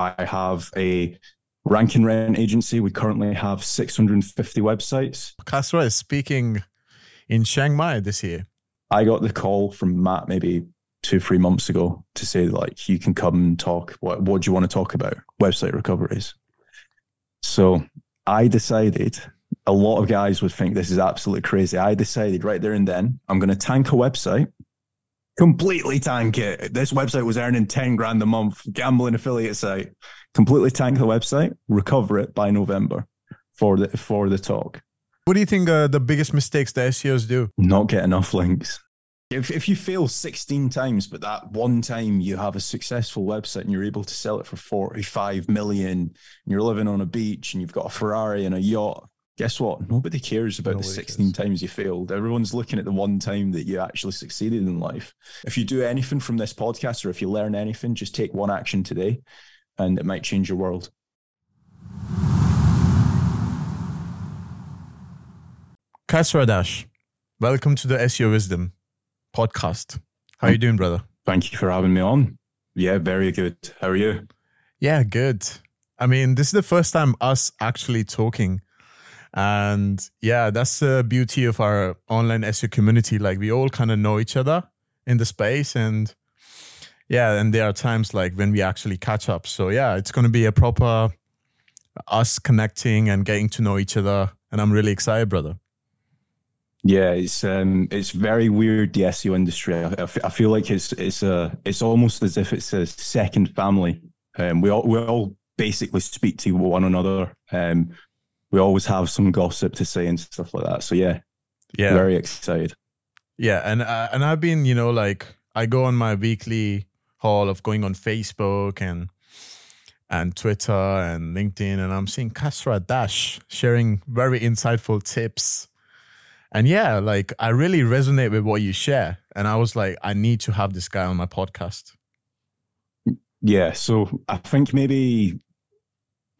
I have a rank and rent agency. We currently have 650 websites. Kasra is speaking in Chiang Mai this year. I got the call from Matt maybe two, three months ago to say like you can come and talk. What what do you want to talk about? Website recoveries. So I decided a lot of guys would think this is absolutely crazy. I decided right there and then I'm going to tank a website, completely tank it. This website was earning 10 grand a month, gambling affiliate site, completely tank the website, recover it by November for the for the talk. What do you think uh, the biggest mistakes the SEOs do? Not get enough links. If, if you fail 16 times, but that one time you have a successful website and you're able to sell it for 45 million, and you're living on a beach and you've got a Ferrari and a yacht, guess what? Nobody cares about Nobody the 16 cares. times you failed. Everyone's looking at the one time that you actually succeeded in life. If you do anything from this podcast or if you learn anything, just take one action today and it might change your world. Kasra Dash, welcome to the SEO Wisdom podcast. How are you doing, brother? Thank you for having me on. Yeah, very good. How are you? Yeah, good. I mean, this is the first time us actually talking. And yeah, that's the beauty of our online SEO community. Like we all kind of know each other in the space and yeah, and there are times like when we actually catch up. So yeah, it's going to be a proper us connecting and getting to know each other and I'm really excited, brother. Yeah, it's um, it's very weird the SEO industry. I, feel like it's it's a it's almost as if it's a second family. Um, we all we all basically speak to one another. Um, we always have some gossip to say and stuff like that. So yeah, yeah, very excited. Yeah, and uh, and I've been you know like I go on my weekly haul of going on Facebook and and Twitter and LinkedIn, and I'm seeing Kasra Dash sharing very insightful tips and yeah, like I really resonate with what you share. And I was like, I need to have this guy on my podcast. Yeah. So I think maybe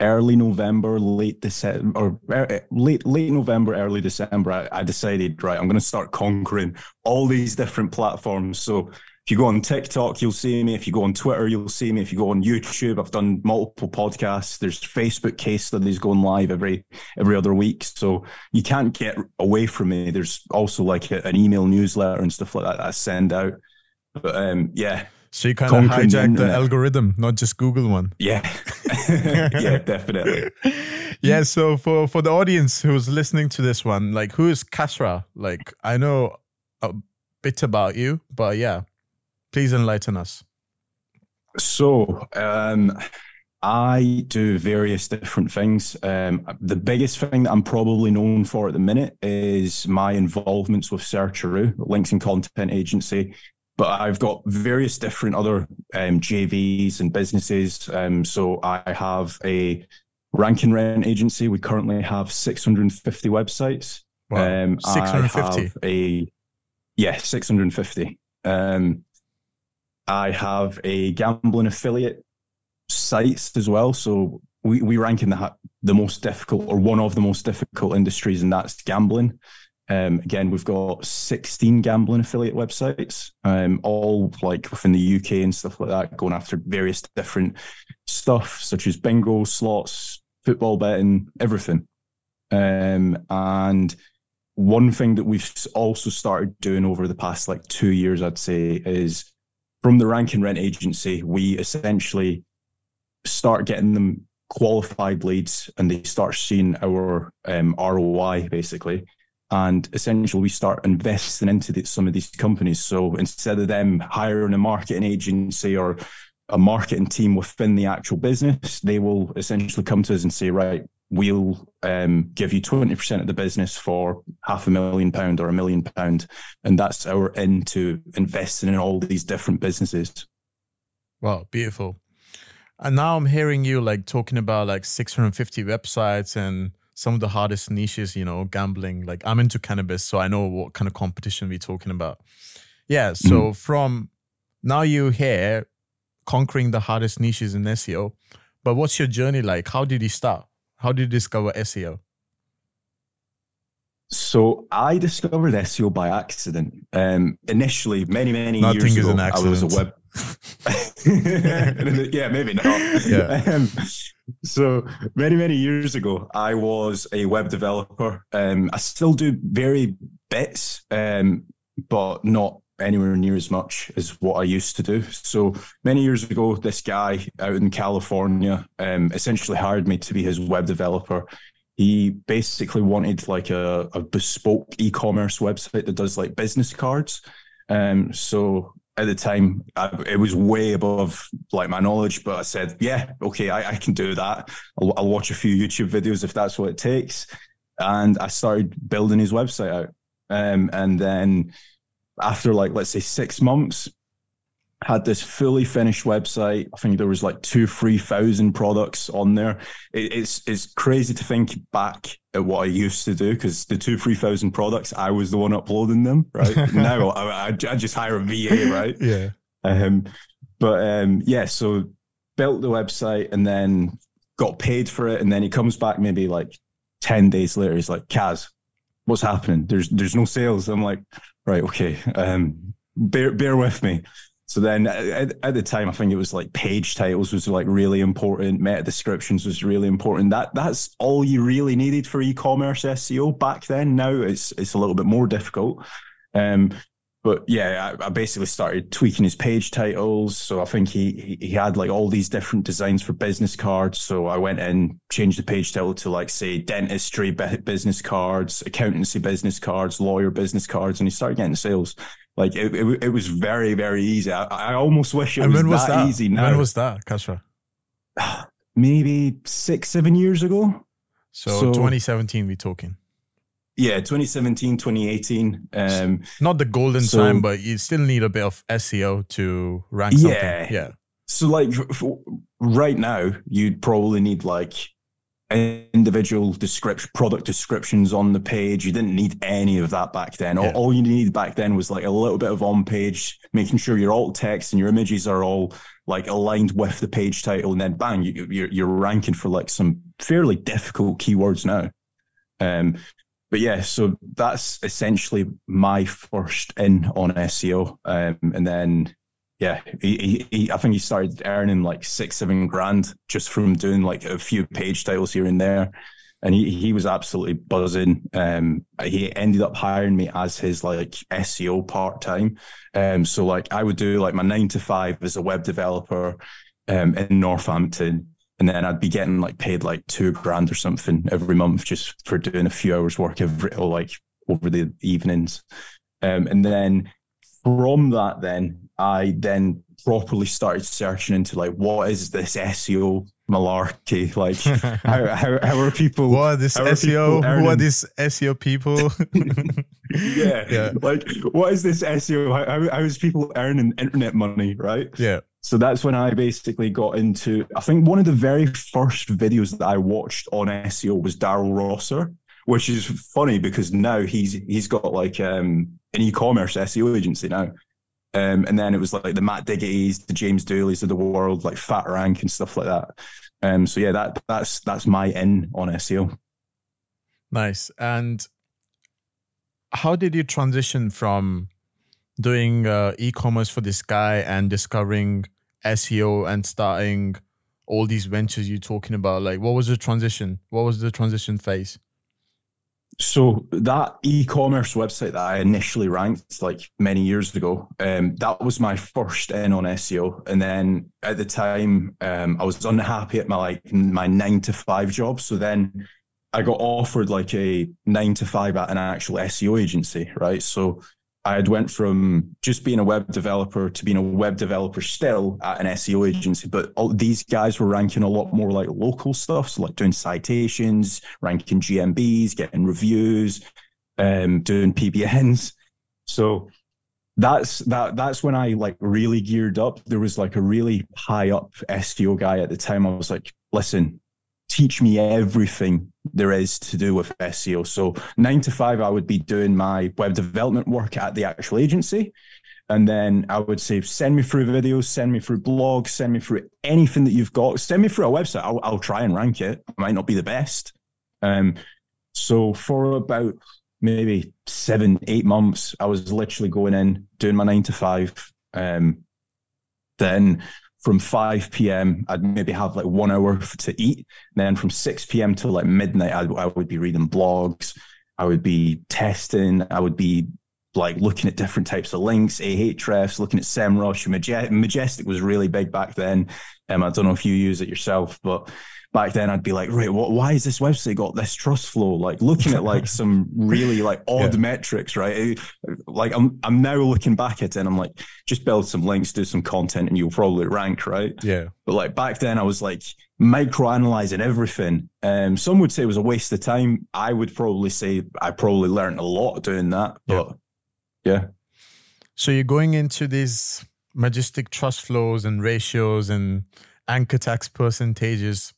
early November, late December, or er, late late November, early December, I, I decided, right, I'm going to start conquering all these different platforms. So if you go on TikTok, you'll see me. If you go on Twitter, you'll see me. If you go on YouTube, I've done multiple podcasts. There's Facebook case studies going live every every other week. So you can't get away from me. There's also like a, an email newsletter and stuff like that, that I send out. But um, yeah. So you kind of hijack the, the algorithm, not just Google one. Yeah. yeah, definitely. yeah. So for for the audience who's listening to this one, like who is Kasra? Like I know a bit about you, but yeah, Please enlighten us. So, um, I do various different things. Um, the biggest thing that I'm probably known for at the minute is my involvements with Searcheroo, links and content agency. But I've got various different other um, JVs and businesses. Um, so I have a rank and rent agency. We currently have 650 websites. Wow. Um, 650. a yeah, 650. Um, I have a gambling affiliate sites as well. So we, we rank in the the most difficult or one of the most difficult industries, and that's gambling. Um, again, we've got 16 gambling affiliate websites, um, all like within the UK and stuff like that, going after various different stuff such as bingo, slots, football betting, everything. Um, and one thing that we've also started doing over the past like two years, I'd say, is from the rank and rent agency, we essentially start getting them qualified leads and they start seeing our um, ROI basically. And essentially, we start investing into the, some of these companies. So instead of them hiring a marketing agency or a marketing team within the actual business, they will essentially come to us and say, right, we'll um, give you 20% of the business for half a million pound or a million pound. And that's our into investing in all these different businesses. Wow, beautiful. And now I'm hearing you like talking about like 650 websites and some of the hardest niches, you know, gambling. Like I'm into cannabis, so I know what kind of competition we're talking about. Yeah. So mm. from now you here conquering the hardest niches in SEO, but what's your journey like? How did you start? How did you discover SEO? So I discovered SEO by accident. Um, initially, many many Nothing years ago, I was a web. yeah, maybe not. Yeah. Um, so many, many years ago, I was a web developer. Um, I still do very bits, um, but not anywhere near as much as what I used to do. So many years ago, this guy out in California um, essentially hired me to be his web developer. He basically wanted like a, a bespoke e-commerce website that does like business cards. Um, so at the time, I, it was way above like my knowledge, but I said, yeah, okay, I, I can do that. I'll, I'll watch a few YouTube videos if that's what it takes. And I started building his website out. Um, and then after like let's say six months, had this fully finished website. I think there was like two, three thousand products on there. It, it's it's crazy to think back at what I used to do because the two, three thousand products, I was the one uploading them. Right now, I, I, just hire a VA. Right. yeah. Um, but um, yeah, so built the website and then got paid for it, and then he comes back maybe like ten days later. He's like, "Kaz, what's happening? There's there's no sales." I'm like, "Right, okay, um, bear bear with me." So then at, at, the time, I think it was like page titles was like really important. Meta descriptions was really important. That that's all you really needed for e-commerce SEO back then. Now it's it's a little bit more difficult. Um, but yeah, I, I, basically started tweaking his page titles. So I think he he had like all these different designs for business cards. So I went in, changed the page title to like say dentistry business cards, accountancy business cards, lawyer business cards, and he started getting sales. Like it, it, it was very, very easy. I, I almost wish it and was, was that, that, easy now. When was that, Kasra? Maybe six, seven years ago. So, so 2017, we're talking. Yeah, 2017, 2018. Um, Not the golden so, time, but you still need a bit of SEO to rank something. Yeah. Yeah. So, like, right now, you'd probably need like individual description product descriptions on the page. You didn't need any of that back then. Yeah. all, all, you needed back then was like a little bit of on page making sure your alt text and your images are all like aligned with the page title and then bang you, you're, you're ranking for like some fairly difficult keywords now. Um but yeah so that's essentially my first in on seo um and then yeah, he, he, I think he started earning like six, seven grand just from doing like a few page titles here and there. And he, he was absolutely buzzing. Um, he ended up hiring me as his like SEO part time. Um, so like I would do like my nine to five as a web developer um, in Northampton, and then I'd be getting like paid like two grand or something every month just for doing a few hours work every or like over the evenings. Um, and then from that, then I then properly started searching into like what is this SEO malarkey? Like how, how, how are people? What are this SEO? Who are these SEO people? yeah, yeah. Like what is this SEO? How, how is people earning internet money? Right? Yeah. So that's when I basically got into. I think one of the very first videos that I watched on SEO was Daryl Rosser, which is funny because now he's he's got like um, an e-commerce SEO agency now. Um, and then it was like the Matt Diggity's, the James Dooleys of the world, like Fat Rank and stuff like that. Um, so yeah, that that's that's my in on SEO. Nice. And how did you transition from doing uh, e-commerce for this guy and discovering SEO and starting all these ventures you're talking about? Like, what was the transition? What was the transition phase? So that e-commerce website that I initially ranked like many years ago, um, that was my first in on SEO. And then at the time, um, I was unhappy at my like my nine to five job. So then I got offered like a nine to five at an actual SEO agency, right? So I had went from just being a web developer to being a web developer still at an SEO agency, but all, these guys were ranking a lot more like local stuff, so like doing citations, ranking GMBs, getting reviews, um, doing PBNs. So that's that that's when I like really geared up. There was like a really high up SEO guy at the time. I was like, listen, teach me everything there is to do with SEO. So nine to five, I would be doing my web development work at the actual agency. And then I would say, send me through videos, send me through blogs, send me through anything that you've got. Send me through a website. I'll, I'll try and rank it. I might not be the best. Um, so for about maybe seven, eight months, I was literally going in, doing my nine to five. Um, then from 5 p.m. I'd maybe have like one hour to eat. Then from 6 p.m. to like midnight, I, I would be reading blogs. I would be testing. I would be like looking at different types of links, Ahrefs, looking at SEMrush. Majestic was really big back then. Um, I don't know if you use it yourself, but back then I'd be like, right, what, why is this website got this trust flow? Like looking at like some really like odd yeah. metrics, right? Like I'm, I'm now looking back at it and I'm like, just build some links, do some content and you'll probably rank, right? Yeah. But like back then I was like micro analyzing everything. Um, some would say it was a waste of time. I would probably say I probably learned a lot doing that, but yeah. yeah. So you're going into these majestic trust flows and ratios and anchor text percentages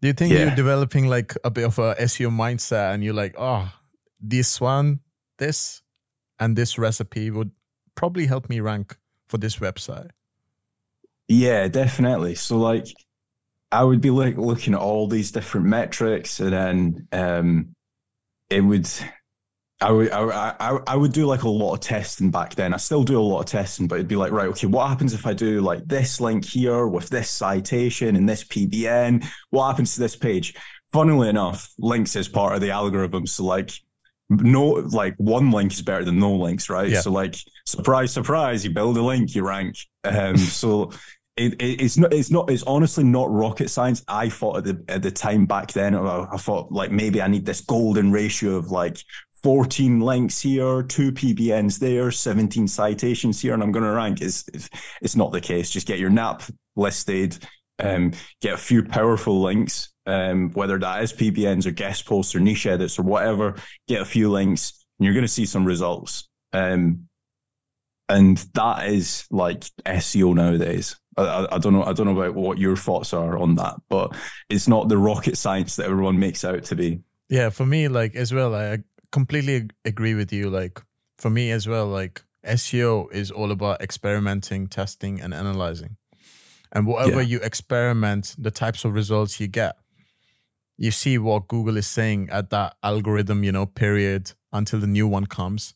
do you think yeah. you're developing like a bit of a SEO mindset and you're like, oh, this one, this, and this recipe would probably help me rank for this website? Yeah, definitely. So like I would be like looking at all these different metrics and then um it would I would I, I, I would do like a lot of testing back then. I still do a lot of testing, but it'd be like, right, okay, what happens if I do like this link here with this citation and this PBN? What happens to this page? Funnily enough, links is part of the algorithm. So like no like one link is better than no links, right? Yeah. So like surprise, surprise, you build a link, you rank. Um so it, it, it's not it's not it's honestly not rocket science. I thought at the at the time back then, I thought like maybe I need this golden ratio of like 14 links here, two PBNs there, 17 citations here, and I'm going to rank. Is it's, it's not the case. Just get your NAP listed, um, get a few powerful links, um, whether that is PBNs or guest posts or niche edits or whatever. Get a few links, and you're going to see some results. Um, and that is like SEO nowadays. I, I, don't know. I don't know about what your thoughts are on that, but it's not the rocket science that everyone makes out to be. Yeah, for me, like as well, I completely agree with you. Like for me as well, like SEO is all about experimenting, testing, and analyzing. And whatever yeah. you experiment, the types of results you get, you see what Google is saying at that algorithm, you know, period until the new one comes.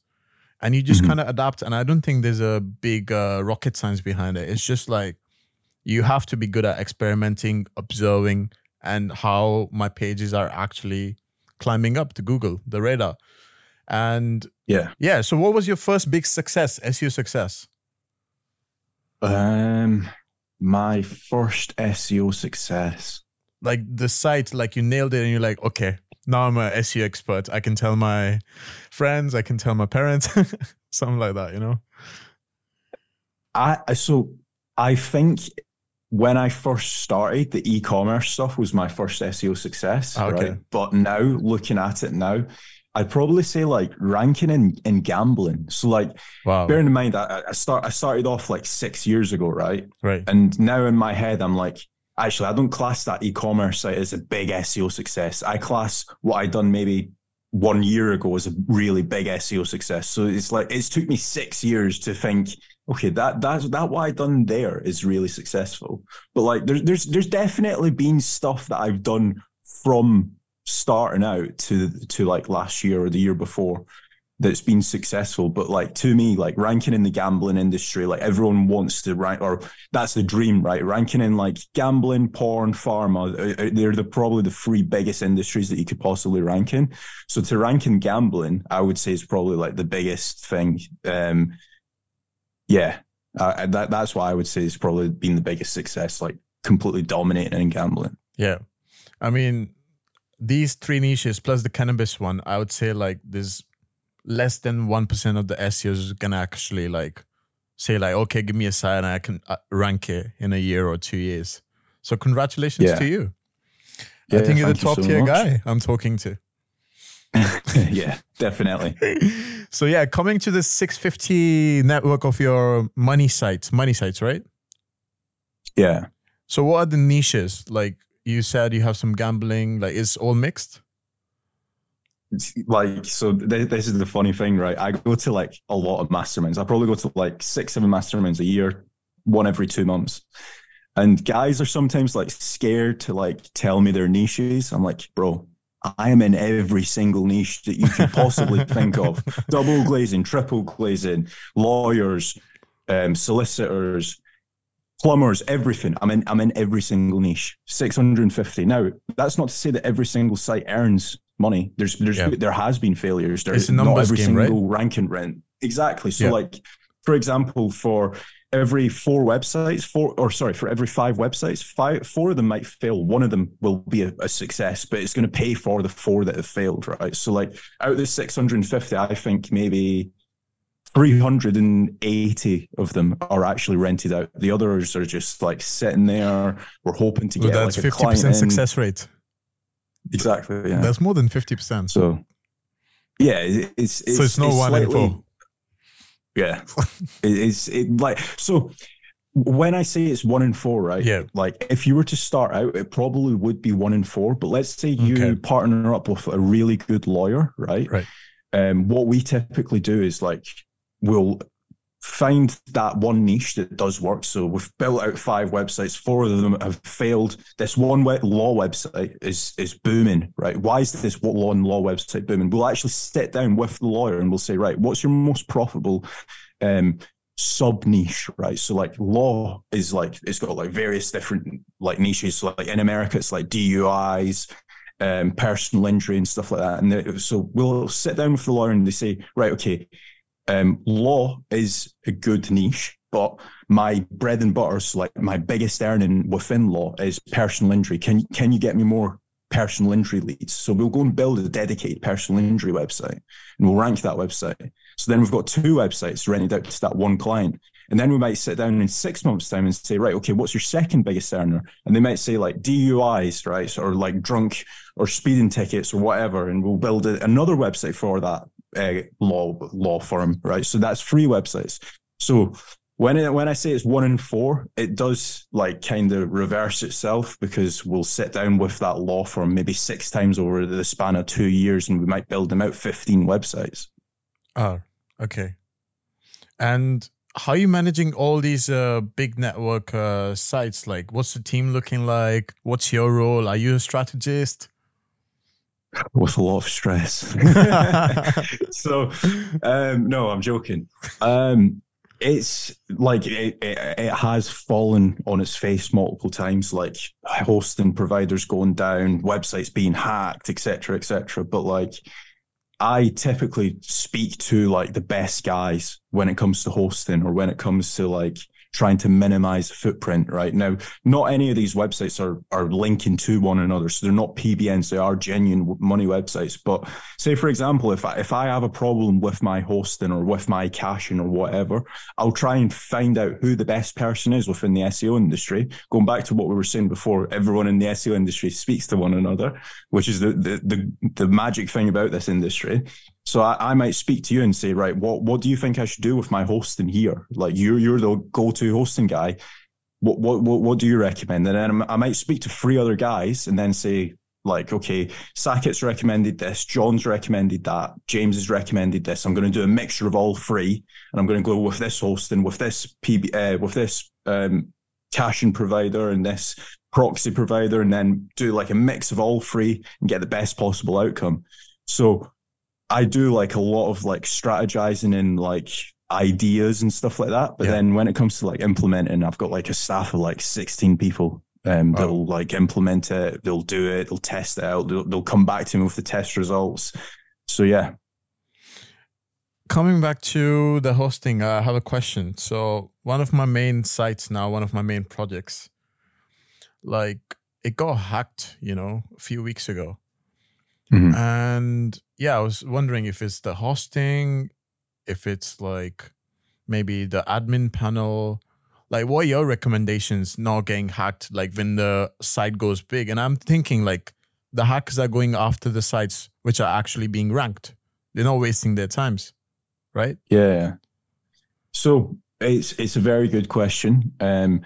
And you just mm-hmm. kind of adapt. And I don't think there's a big uh, rocket science behind it. It's just like you have to be good at experimenting, observing, and how my pages are actually climbing up to Google, the radar. And yeah. Yeah. So what was your first big success, SEO success? Um my first SEO success. Like the site, like you nailed it and you're like, okay, now I'm a SEO expert. I can tell my friends, I can tell my parents, something like that, you know? I so I think when I first started, the e-commerce stuff was my first SEO success. Ah, okay. Right? But now, looking at it now, I'd probably say like ranking in, in gambling. So like, wow. bearing in mind, I, I start I started off like six years ago, right? Right. And now in my head, I'm like, actually, I don't class that e-commerce site as a big SEO success. I class what I done maybe one year ago as a really big SEO success. So it's like it's took me six years to think okay, that that's that what I done there is really successful. But like there's there's there's definitely been stuff that I've done from starting out to to like last year or the year before that's been successful. But like to me, like ranking in the gambling industry, like everyone wants to rank, or that's the dream, right? Ranking in like gambling, porn, pharma, uh, uh, they're the probably the three biggest industries that you could possibly rank in. So to rank in gambling, I would say is probably like the biggest thing. Um, yeah, uh, that that's why I would say it's probably been the biggest success, like completely dominating in gambling. Yeah, I mean, these three niches plus the cannabis one, I would say like there's less than one percent of the SEOs gonna actually like say like, okay, give me a site and I can uh, rank it in a year or two years. So congratulations yeah. to you. Yeah, I think you're the top so tier much. guy I'm talking to. yeah, definitely. so yeah, coming to the 650 network of your money sites, money sites, right? Yeah. So what are the niches? Like you said, you have some gambling. Like is all mixed? Like so th- this is the funny thing right i go to like a lot of masterminds i probably go to like six seven masterminds a year one every two months and guys are sometimes like scared to like tell me their niches i'm like bro I am in every single niche that you could possibly think of double glazing, triple glazing, lawyers, um, solicitors, plumbers, everything. I'm in. I'm in every single niche. 650. Now, that's not to say that every single site earns money. There's, there's, yeah. there has been failures. There's not every game, single right? ranking rent. Exactly. So, yeah. like, for example, for every four websites, four or sorry, for every five websites, five four of them might fail. One of them will be a, a success, but it's going to pay for the four that have failed, right? So, like, out of the 650, I think maybe 380 of them are actually rented out. The others are just like sitting there. We're hoping to get well, that's like 50% success rate. Exactly. Yeah. That's more than 50%. So, yeah, it's, it's so it's not one slightly, in four. Yeah, it, it's it like so. When I say it's one in four, right? Yeah. Like if you were to start out, it probably would be one in four. But let's say you okay. partner up with a really good lawyer, right? Right. Um, what we typically do is like we'll find that one niche that does work. So we've built out five websites. Four of them have failed. This one law website is is booming, right? Why is this law and law website booming? We'll actually sit down with the lawyer and we'll say, right, what's your most profitable um, sub niche, right? So like law is like it's got like various different like niches. So like in America, it's like DUIs. Um, personal injury and stuff like that. And so we'll sit down with the lawyer and they say, right, okay, um, law is a good niche, but my bread and butter, so like my biggest earning within law is personal injury. Can can you get me more personal injury leads? So we'll go and build a dedicated personal injury website, and we'll rank that website. So then we've got two websites rented out to that one client. And then we might sit down in six months' time and say, right, okay, what's your second biggest earner? And they might say like DUIs, right, or like drunk or speeding tickets or whatever. And we'll build another website for that uh, law law firm, right? So that's three websites. So when it, when I say it's one in four, it does like kind of reverse itself because we'll sit down with that law firm maybe six times over the span of two years, and we might build them out fifteen websites. Oh, okay. And how are you managing all these uh, big network uh, sites? Like, what's the team looking like? What's your role? Are you a strategist? With a lot of stress. so, um, no, I'm joking. Um, it's like it, it, it, has fallen on its face multiple times, like hosting providers going down, websites being hacked, etc., etc. But like, I typically speak to like the best guys when it comes to hosting or when it comes to like trying to minimize footprint right? Now not any of these websites are are linking to one another so they're not pbns they are genuine money websites. But say for example if I, if I have a problem with my hosting or with my caching or whatever i'll try and find out who the best person is within the seo industry. Going back to what we were saying before everyone in the seo industry speaks to one another which is the the the, the magic thing about this industry so I, I, might speak to you and say, right, what what do you think I should do with my hosting here? Like you're you're the go-to hosting guy. What what what, what do you recommend? And then I might speak to three other guys and then say, like, okay, Saket's recommended this, John's recommended that, James has recommended this. I'm going to do a mixture of all three, and I'm going to go with this hosting, with this PB, uh, with this um, caching provider, and this proxy provider, and then do like a mix of all three and get the best possible outcome. So I do like a lot of like strategizing and like ideas and stuff like that. But yeah. then when it comes to like implementing, I've got like a staff of like 16 people. Um, they'll like implement it, they'll do it, they'll test it out, they'll, they'll come back to me with the test results. So yeah. Coming back to the hosting, I have a question. So one of my main sites now, one of my main projects, like it got hacked, you know, a few weeks ago. Mm-hmm. And yeah, I was wondering if it's the hosting, if it's like maybe the admin panel. Like, what are your recommendations not getting hacked? Like when the site goes big, and I'm thinking like the hackers are going after the sites which are actually being ranked. They're not wasting their times, right? Yeah. So it's it's a very good question. Um,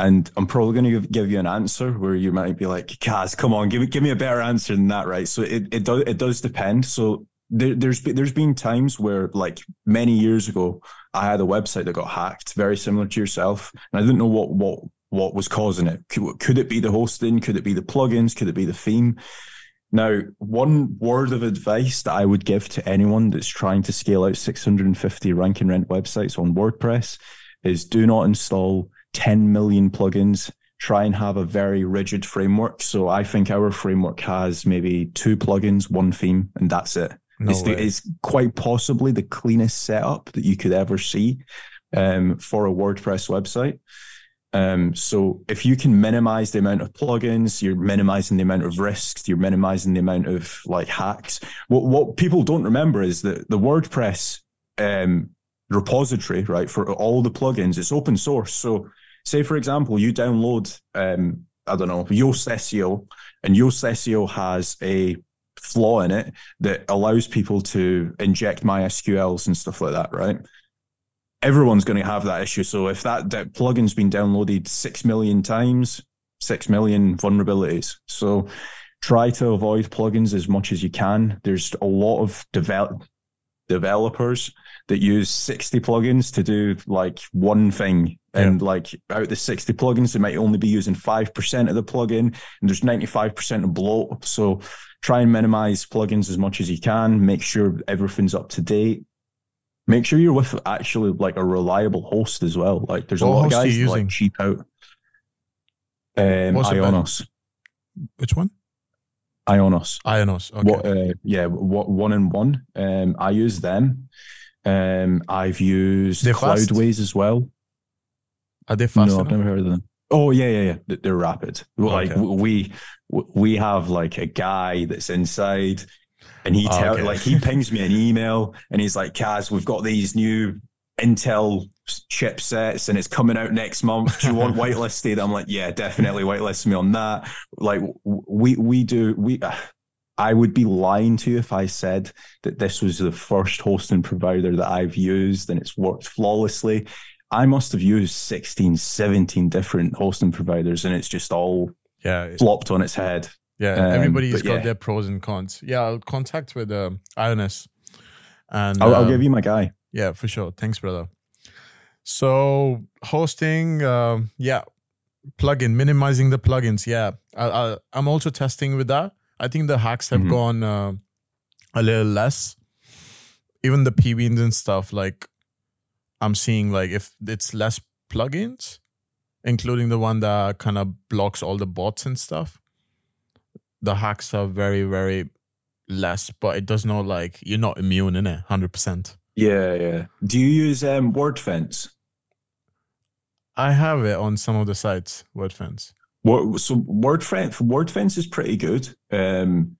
and I'm probably going to give you an answer where you might be like, Kaz, come on, give me give me a better answer than that, right? So it, it does it does depend. So there, there's there's been times where like many years ago, I had a website that got hacked, very similar to yourself, and I didn't know what what what was causing it. Could, could it be the hosting? Could it be the plugins? Could it be the theme? Now, one word of advice that I would give to anyone that's trying to scale out 650 rank and rent websites on WordPress is do not install 10 million plugins, try and have a very rigid framework. So I think our framework has maybe two plugins, one theme, and that's it. No it's, the, it's, quite possibly the cleanest setup that you could ever see um, for a WordPress website. Um, so if you can minimize the amount of plugins, you're minimizing the amount of risks, you're minimizing the amount of like hacks. What what people don't remember is that the WordPress um, repository, right, for all the plugins, it's open source. So say for example, you download um, I don't know, Yoast SEO, and Yoast SEO has a flaw in it that allows people to inject MySQLs and stuff like that, right? everyone's going to have that issue. So if that, that plugin's been downloaded six million times, six million vulnerabilities. So try to avoid plugins as much as you can. There's a lot of develop developers that use 60 plugins to do like one thing. Yeah. And like out the 60 plugins, they might only be using 5% of the plugin and there's 95% of bloat. So try and minimize plugins as much as you can. Make sure everything's up to date make sure you're with actually like a reliable host as well. Like there's what a lot of guys that, like cheap out. Um, Ionos. Which one? Ionos. Ionos. Okay. What, uh, yeah, what one and one. Um, I use them. Um, I've used they're Cloudways fast? as well. Are they fast? No, I've never heard of them. Oh yeah, yeah, yeah. They're rapid. Like okay. we we have like a guy that's inside and he tell okay. like he pings me an email and he's like, Kaz, we've got these new Intel chipsets and it's coming out next month. Do you want whitelisted? I'm like, yeah, definitely whitelist me on that. Like we we do we. Uh, I would be lying to you if I said that this was the first hosting provider that I've used and it's worked flawlessly. I must have used 16, 17 different hosting providers and it's just all yeah flopped on its head. Yeah, um, everybody's got yeah. their pros and cons. Yeah, I'll contact with uh, Ionos, and I'll, I'll, give um, you my guy. Yeah, for sure. Thanks, brother. So hosting, uh, yeah, plugin minimizing the plugins. Yeah, I, am also testing with that. I think the hacks have mm-hmm. gone uh, a little less. Even the plugins and stuff, like I'm seeing, like if it's less plugins, including the one that kind of blocks all the bots and stuff the hacks are very very less, but it does not like you're not immune in it, hundred percent. Yeah, yeah. Do you use um, WordFence? I have it on some of the sites. WordFence. What, so WordFence, WordFence is pretty good. Um,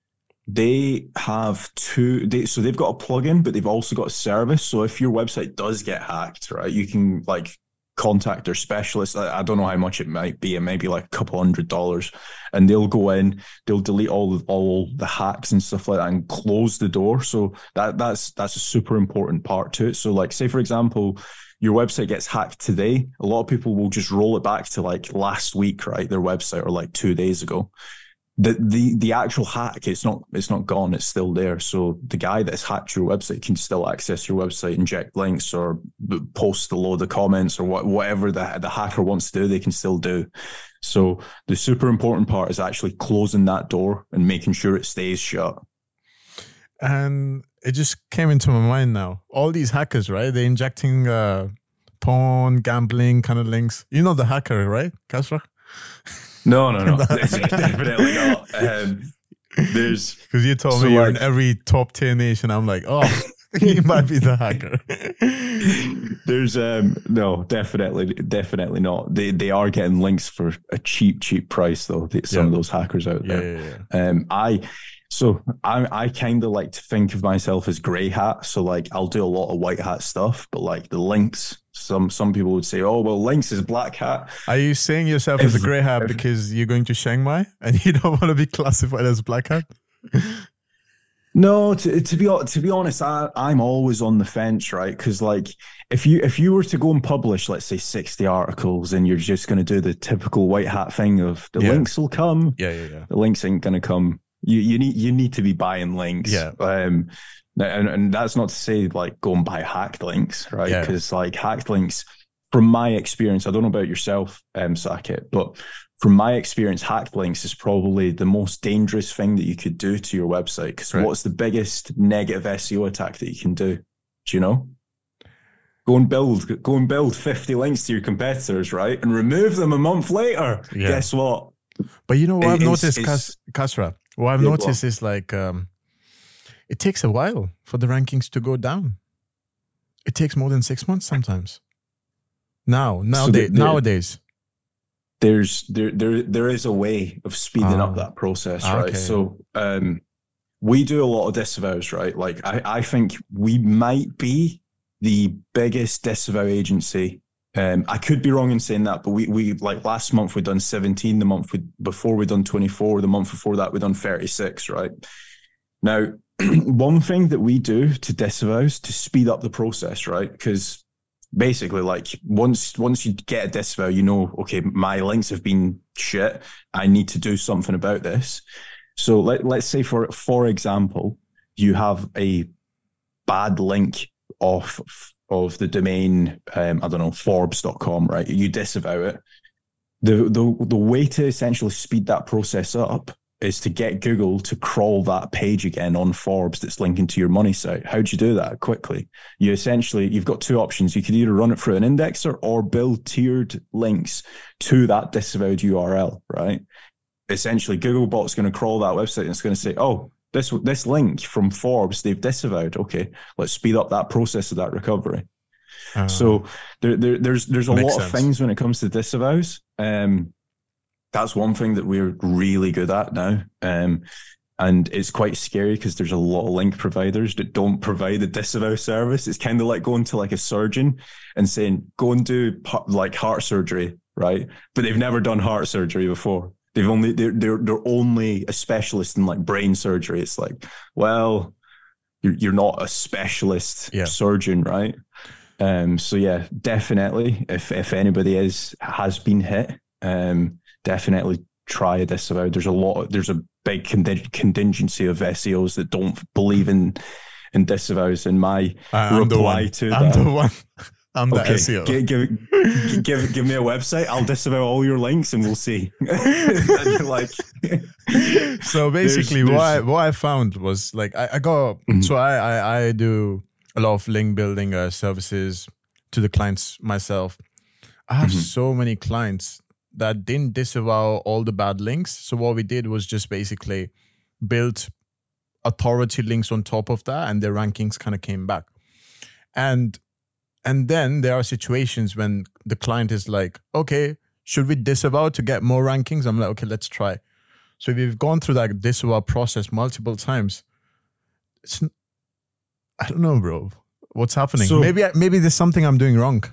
they have two. They so they've got a plugin, but they've also got a service. So if your website does get hacked, right, you can like contact their specialist. I, don't know how much it might be. It might be like a couple hundred dollars, and they'll go in, they'll delete all all the hacks and stuff like that, and close the door. So that that's that's a super important part to it. So like, say for example, your website gets hacked today, a lot of people will just roll it back to like last week, right? Their website or like two days ago the the the actual hack it's not it's not gone it's still there. So the guy that's hacked your website can still access your website inject links or post load of comments or what, whatever the, the hacker wants to do they can still do. So the super important part is actually closing that door and making sure it stays shut. And it just came into my mind now. All these hackers right? They're injecting uh porn gambling kind of links. You know the hacker right Kasra? No, no, no. definitely not. Um, there's because you told so me you're like, in every top tier nation. I'm like, oh, he might be the hacker. there's um no, definitely, definitely not. They they are getting links for a cheap, cheap price though. Some yeah. of those hackers out there. Yeah, yeah, yeah. Um, I so I I kind of like to think of myself as grey hat. So like I'll do a lot of white hat stuff, but like the links, some some people would say, oh well, links is black hat. Are you seeing yourself if, as a grey hat if, because you're going to Chiang Mai and you don't want to be classified as black hat? No, to, to be to be honest, I, I'm always on the fence, right? Because like, if you if you were to go and publish, let's say, sixty articles, and you're just going to do the typical white hat thing of the yeah. links will come, yeah, yeah, yeah, the links ain't going to come you you need you need to be buying links. Yeah. Um, and, and that's not to say like go and buy hacked links, right? Because yeah. like hacked links, from my experience, I don't know about yourself, um, Saket, but from my experience, hacked links is probably the most dangerous thing that you could do to your website. Because right. what's the biggest negative SEO attack that you can do? Do you know? Go and build, go and build 50 links to your competitors, right? And remove them a month later. Yeah. Guess what? But you know what I've It's- noticed, Kas- Kasra? What I've noticed is like um, it takes a while for the rankings to go down. It takes more than six months sometimes. Now, nowadays, the- nowadays. there's there there there is a way of speeding Ah. up that process, Ah, right? okay. So um we do a lot of disavows, right? Like I, I think we might be the biggest disavow agency. Um I could be wrong in saying that, but we we like last month we done 17, the month we, before we done 24, the month before that we done 36, right? Now, one thing that we do to disavows to speed up the process, right? Because basically like once once you get a disavow you know okay my links have been shit i need to do something about this so let, let's say for for example you have a bad link off of the domain um, i don't know forbes.com right you disavow it the the the way to essentially speed that process up is to get Google to crawl that page again on Forbes that's linking to your money site. How do you do that quickly? You essentially you've got two options. You could either run it through an indexer or build tiered links to that disavowed URL, right? Essentially, Googlebot's going to crawl that website and it's going to say, "Oh, this this link from Forbes they've disavowed. Okay, let's speed up that process of that recovery." uh, So there, there there's there's a lot sense. of things when it comes to disavows. Um, that's one thing that we're really good at now. Um, and it's quite scary because there's a lot of link providers that don't provide a disavow service. It's kind of like going to like a surgeon and saying, go and do like heart surgery, right? But they've never done heart surgery before. They've only they're they're, they're only a specialist in like brain surgery. It's like, well, you're you're not a specialist Yeah. surgeon, right? Um, so yeah, definitely. If if anybody is has been hit, um, definitely try this disavow. There's a lot. There's a big conting- contingency of SEOs that don't believe in in disavows. And my I'm the reply one. to I'm that. I'm the okay, SEO. gi- give, give give me a website. I'll disavow all your links, and we'll see. Like, so basically There's- what I, what I found was like I, I got Mhm. so I, I I do a lot of link building uh, services to the clients myself. I have Mhm. so many clients that didn't disavow all the bad links. So what we did was just basically built authority links on top of that and their rankings kind of came back. And and then there are situations when the client is like, okay, should we disavow to get more rankings? I'm like, okay, let's try. So we've gone through that disavow process multiple times. It's, I don't know, bro. What's happening? So- maybe I, maybe there's something I'm doing wrong.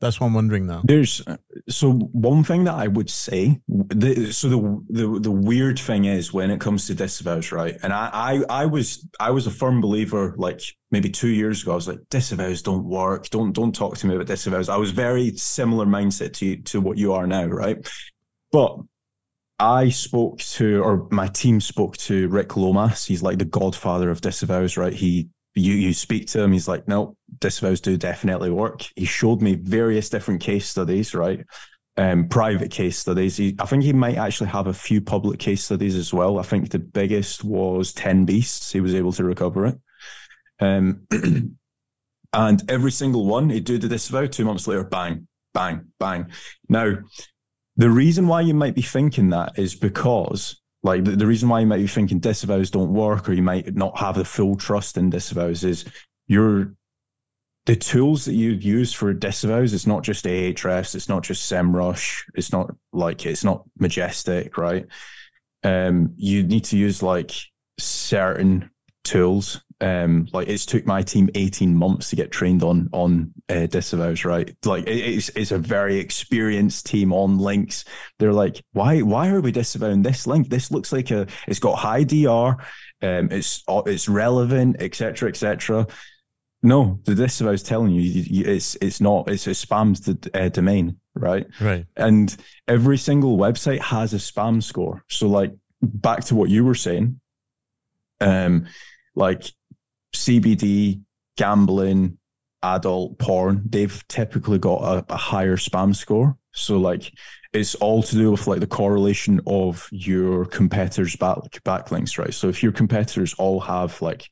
That's what I'm wondering now. There's so one thing that I would say. The, so the, the the weird thing is when it comes to disavows, right? And I, I I was I was a firm believer. Like maybe two years ago, I was like disavows don't work. Don't don't talk to me about disavows. I was very similar mindset to to what you are now, right? But I spoke to, or my team spoke to Rick Lomas. He's like the godfather of disavows, right? He you you speak to him, he's like, no, disavows do definitely work. He showed me various different case studies, right? Um, private case studies. He, I think he might actually have a few public case studies as well. I think the biggest was Ten Beasts. He was able to recover it. Um, and every single one, he'd do the disavow. Two months later, bang, bang, bang. Now, the reason why you might be thinking that is because like the, the reason why you might be thinking disavows don't work or you might not have the full trust in disavows is your the tools that you use for disavows it's not just ahrefs it's not just semrush it's not like it's not majestic right? Um you need to use like certain tools. Um like it's took my team 18 months to get trained on on uh, disavows right? Like it, it's it's a very experienced team on links. They're like why why are we disavowing this link? This looks like a it's got high dr um it's it's relevant etc etc no the disavow is telling you, you, you it's it's not it's a spams the uh, domain right? Right. and every single website has a spam score. So like back to what you were saying um like cbd gambling adult porn they've typically got a, a higher spam score so like it's all to do with like the correlation of your competitors back backlinks right so if your competitors all have like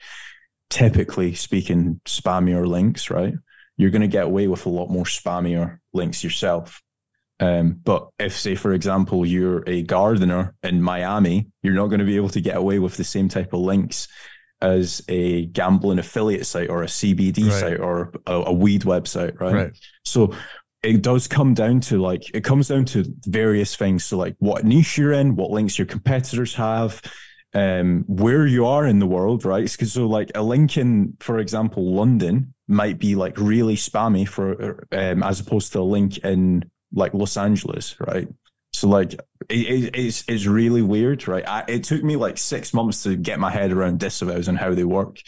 typically speaking spammier links right you're going to get away with a lot more spammier links yourself. Um, but if, say, for example, you're a gardener in Miami, you're not going to be able to get away with the same type of links as a gambling affiliate site or a CBD right. site or a, a, weed website, right? right? So it does come down to like it comes down to various things. So like what niche you're in, what links your competitors have, um, where you are in the world, right? Because so like a link in, for example, London might be like really spammy for um, as opposed to a link in like Los Angeles, right? So like it, it, it's it's really weird, right? I, it took me like six months to get my head around disavows and how they work,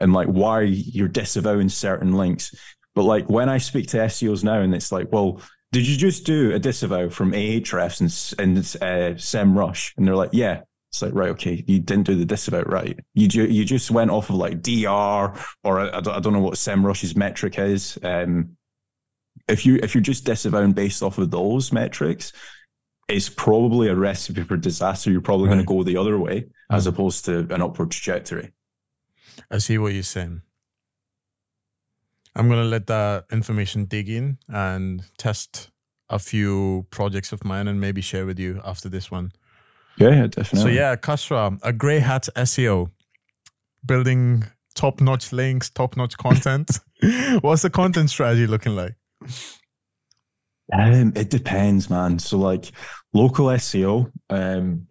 and like why you're disavowing certain links. But like when I speak to SEOs now, and it's like, well, did you just do a disavow from Ahrefs and and uh, SEMrush? And they're like, yeah. It's like right, okay, you didn't do the disavow right. You ju- you just went off of like DR or I, I don't know what SEMrush's metric is. Um, if you if you're just disavowing based off of those metrics, it's probably a recipe for disaster. You're probably right. going to go the other way as mm. opposed to an upward trajectory. I see what you're saying. I'm going to let that information dig in and test a few projects of mine and maybe share with you after this one. Yeah, yeah definitely. So, yeah, Kasra, a grey hat SEO, building top notch links, top notch content. What's the content strategy looking like? Um, it depends, man. So like local SEO, um,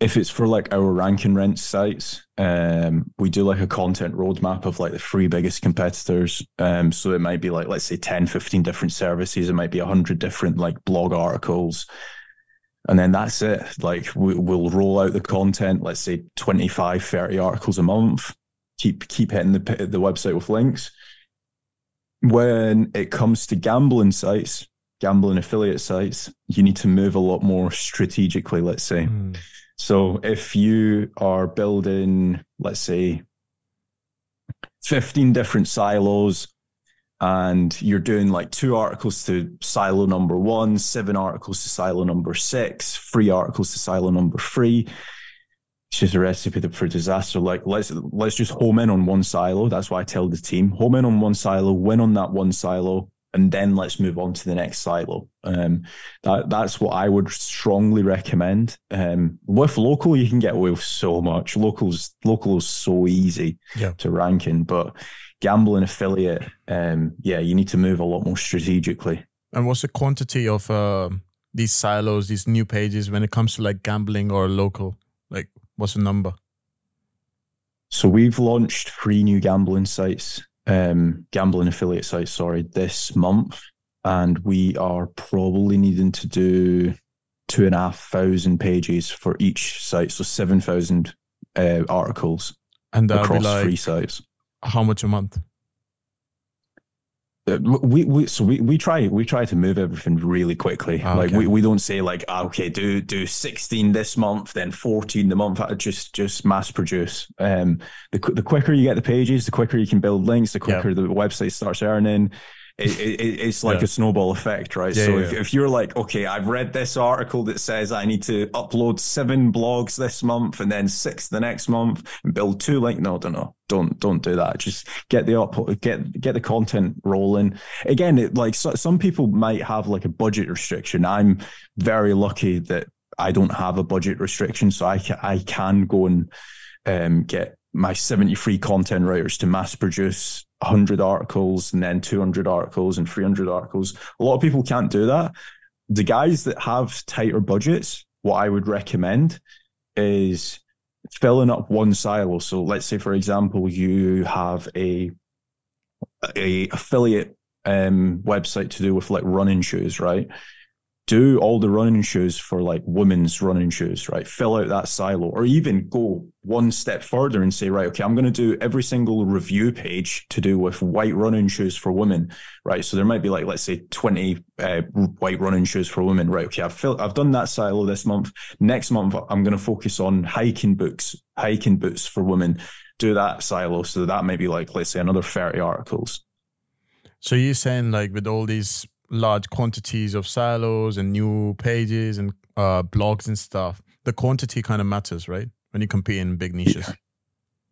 if it's for like our rank and rent sites, um, we do like a content roadmap of like the three biggest competitors. Um, so it might be like, let's say 10, 15 different services. It might be 100 different like blog articles. And then that's it. Like we, will roll out the content, let's say 25, 30 articles a month, keep, keep hitting the, the website with links when it comes to gambling sites, gambling affiliate sites, you need to move a lot more strategically, let's say. Mm. So if you are building, let's say, 15 different silos and you're doing like two articles to silo number one, seven articles to silo number six, three articles to silo number three, it's just a recipe for disaster. Like let's let's just home in on one silo. That's why I tell the team home in on one silo, win on that one silo, and then let's move on to the next silo. Um, that that's what I would strongly recommend. Um, with local, you can get away with so much. Locals local is so easy yeah. to rank in, but gambling affiliate, um, yeah, you need to move a lot more strategically. And what's the quantity of uh, these silos, these new pages when it comes to like gambling or local? What's the number? So we've launched three new gambling sites, um, gambling affiliate sites, sorry, this month. And we are probably needing to do two and a half thousand pages for each site. So 7,000 uh, articles and across like three sites. How much a month? Uh, we, we so we, we try we try to move everything really quickly oh, like okay. we, we don't say like ah, okay do do 16 this month then 14 the month just just mass produce um the, the quicker you get the pages the quicker you can build links the quicker yep. the website starts earning it, it, it's like yeah. a snowball effect, right? Yeah, so yeah. If, if you're like, okay, I've read this article that says I need to upload seven blogs this month and then six the next month and build two like, no, don't know. Don't don't do that. Just get the up, get get the content rolling. Again, it, like so, some people might have like a budget restriction. I'm very lucky that I don't have a budget restriction, so I can, I can go and um, get my 73 content writers to mass produce 100 articles and then 200 articles and 300 articles. A lot of people can't do that. The guys that have tighter budgets, what I would recommend is filling up one silo. So let's say, for example, you have a a affiliate um, website to do with like running shoes, right? Do all the running shoes for like women's running shoes, right? Fill out that silo or even go one step further and say, right, okay, I'm going to do every single review page to do with white running shoes for women, right? So there might be like, let's say 20 uh, white running shoes for women, right? Okay, I've filled, I've done that silo this month. Next month, I'm going to focus on hiking books, hiking boots for women. Do that silo. So that might be like, let's say another 30 articles. So you're saying like with all these large quantities of silos and new pages and uh, blogs and stuff, the quantity kind of matters, right? When you compete in big niches.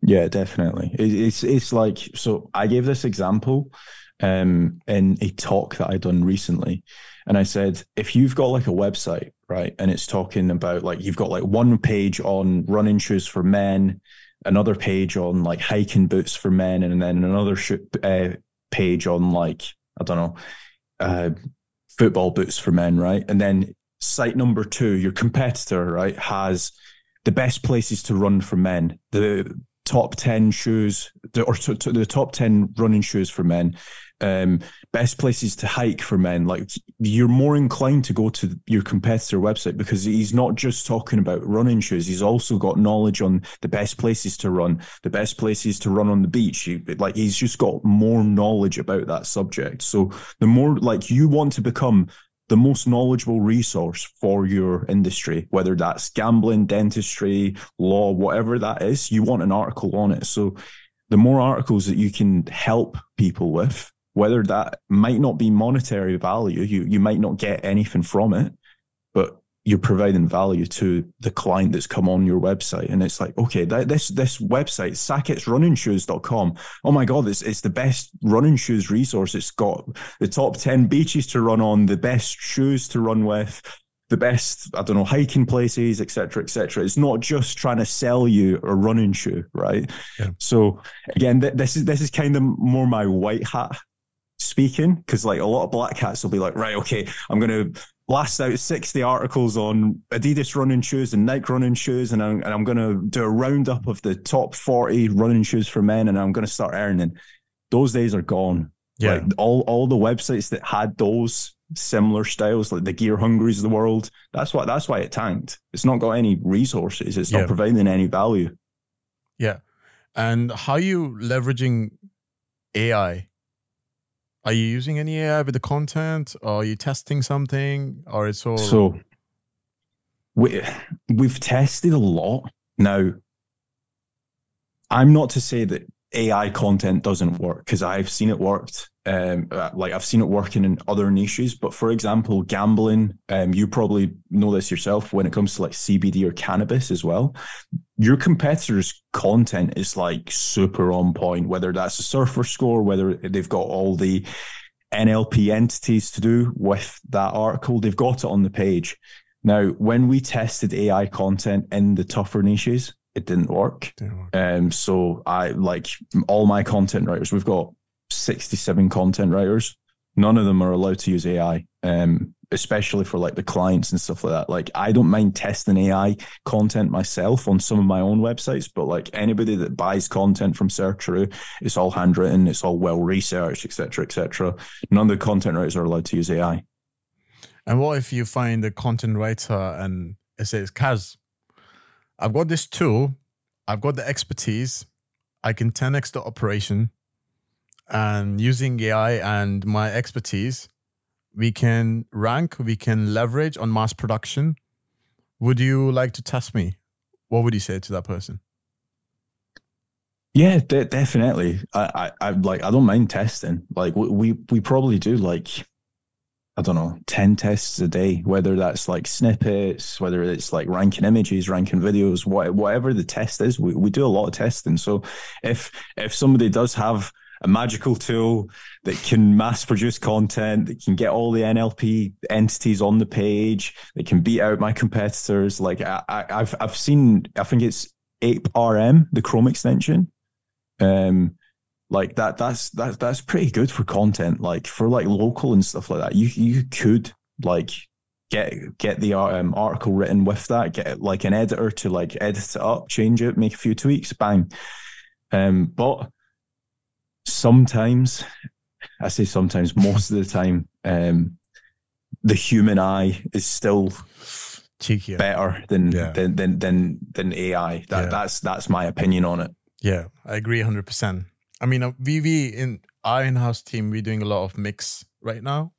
Yeah, definitely. It's it's like so. I gave this example um, in a talk that I done recently, and I said if you've got like a website, right, and it's talking about like you've got like one page on running shoes for men, another page on like hiking boots for men, and then another sh- uh, page on like I don't know, uh, football boots for men, right, and then site number two, your competitor, right, has the best places to run for men, the top 10 shoes or to, to the top 10 running shoes for men um, best places to hike for men. Like you're more inclined to go to your competitor website because he's not just talking about running shoes. He's also got knowledge on the best places to run the best places to run on the beach. Like he's just got more knowledge about that subject. So the more like you want to become the most knowledgeable resource for your industry, whether that's gambling, dentistry, law, whatever that is, you want an article on it. So the more articles that you can help people with, whether that might not be monetary value, you you might not get anything from it, but you're providing value to the client that's come on your website. And it's like, okay, that, this this website, saketsrunningshoes.com. Oh my God, it's it's the best running shoes resource. It's got the top 10 beaches to run on, the best shoes to run with, the best, I don't know, hiking places, etc., etc. It's not just trying to sell you a running shoe, right? Yeah. So again, th- this is this is kind of more my white hat speaking because like a lot of black hats will be like right okay i'm going to blast out 60 articles on Adidas running shoes and Nike running shoes, and I'm, and I'm going to do a roundup of the top 40 running shoes for men, and I'm going to start earning. Those days are gone. Yeah. Like all, all the websites that had those similar styles, like the Gear Hungries of the world, that's what that's why it tanked. It's not got any resources. It's yeah. not providing any value. Yeah. And how are you leveraging AI are you using any AI with the content? Or are you testing something? Or it's all so we we've tested a lot. Now, I'm not to say that AI content doesn't work because I've seen it worked. Um, uh, like I've seen it working in other niches, but for example, gambling. Um, you probably know this yourself when it comes to like CBD or cannabis as well. Your competitors' content is like super on point. Whether that's a surfer score, whether they've got all the NLP entities to do with that article, they've got it on the page. Now, when we tested AI content in the tougher niches, it didn't work. Didn't work. Um, so I like all my content writers. We've got 67 content writers. None of them are allowed to use AI, um, especially for like the clients and stuff like that. Like I don't mind testing AI content myself on some of my own websites, but like anybody that buys content from Searcheroo, it's all handwritten, it's all well researched, etc., etc. None of the content writers are allowed to use AI. And what if you find a content writer and it says, Kaz, I've got this tool, I've got the expertise, I can 10x the operation, and using AI and my expertise, we can rank, we can leverage on mass production. Would you like to test me? What would you say to that person? Yeah, de- definitely. I, I, I like. I don't mind testing. Like we, we probably do like I don't know, 10 tests a day, whether that's like snippets, whether it's like ranking images, ranking videos, whatever the test is, we, we do a lot of testing. So if if somebody does have a magical tool that can mass produce content, that can get all the NLP entities on the page, that can beat out my competitors. Like I, have I've seen, I think it's AIPRM, the Chrome extension. Um, like that that's that's that's pretty good for content like for like local and stuff like that. You you could like get get the um, article written with that get like an editor to like edit it up change it make a few tweaks bang. Um but sometimes i say sometimes most of the time um the human eye is still cheekier. better than yeah. than, than than than ai that yeah. that's that's my opinion on it. Yeah i agree 100% I mean, we VV in our in-house team, we're doing a lot of mix right now,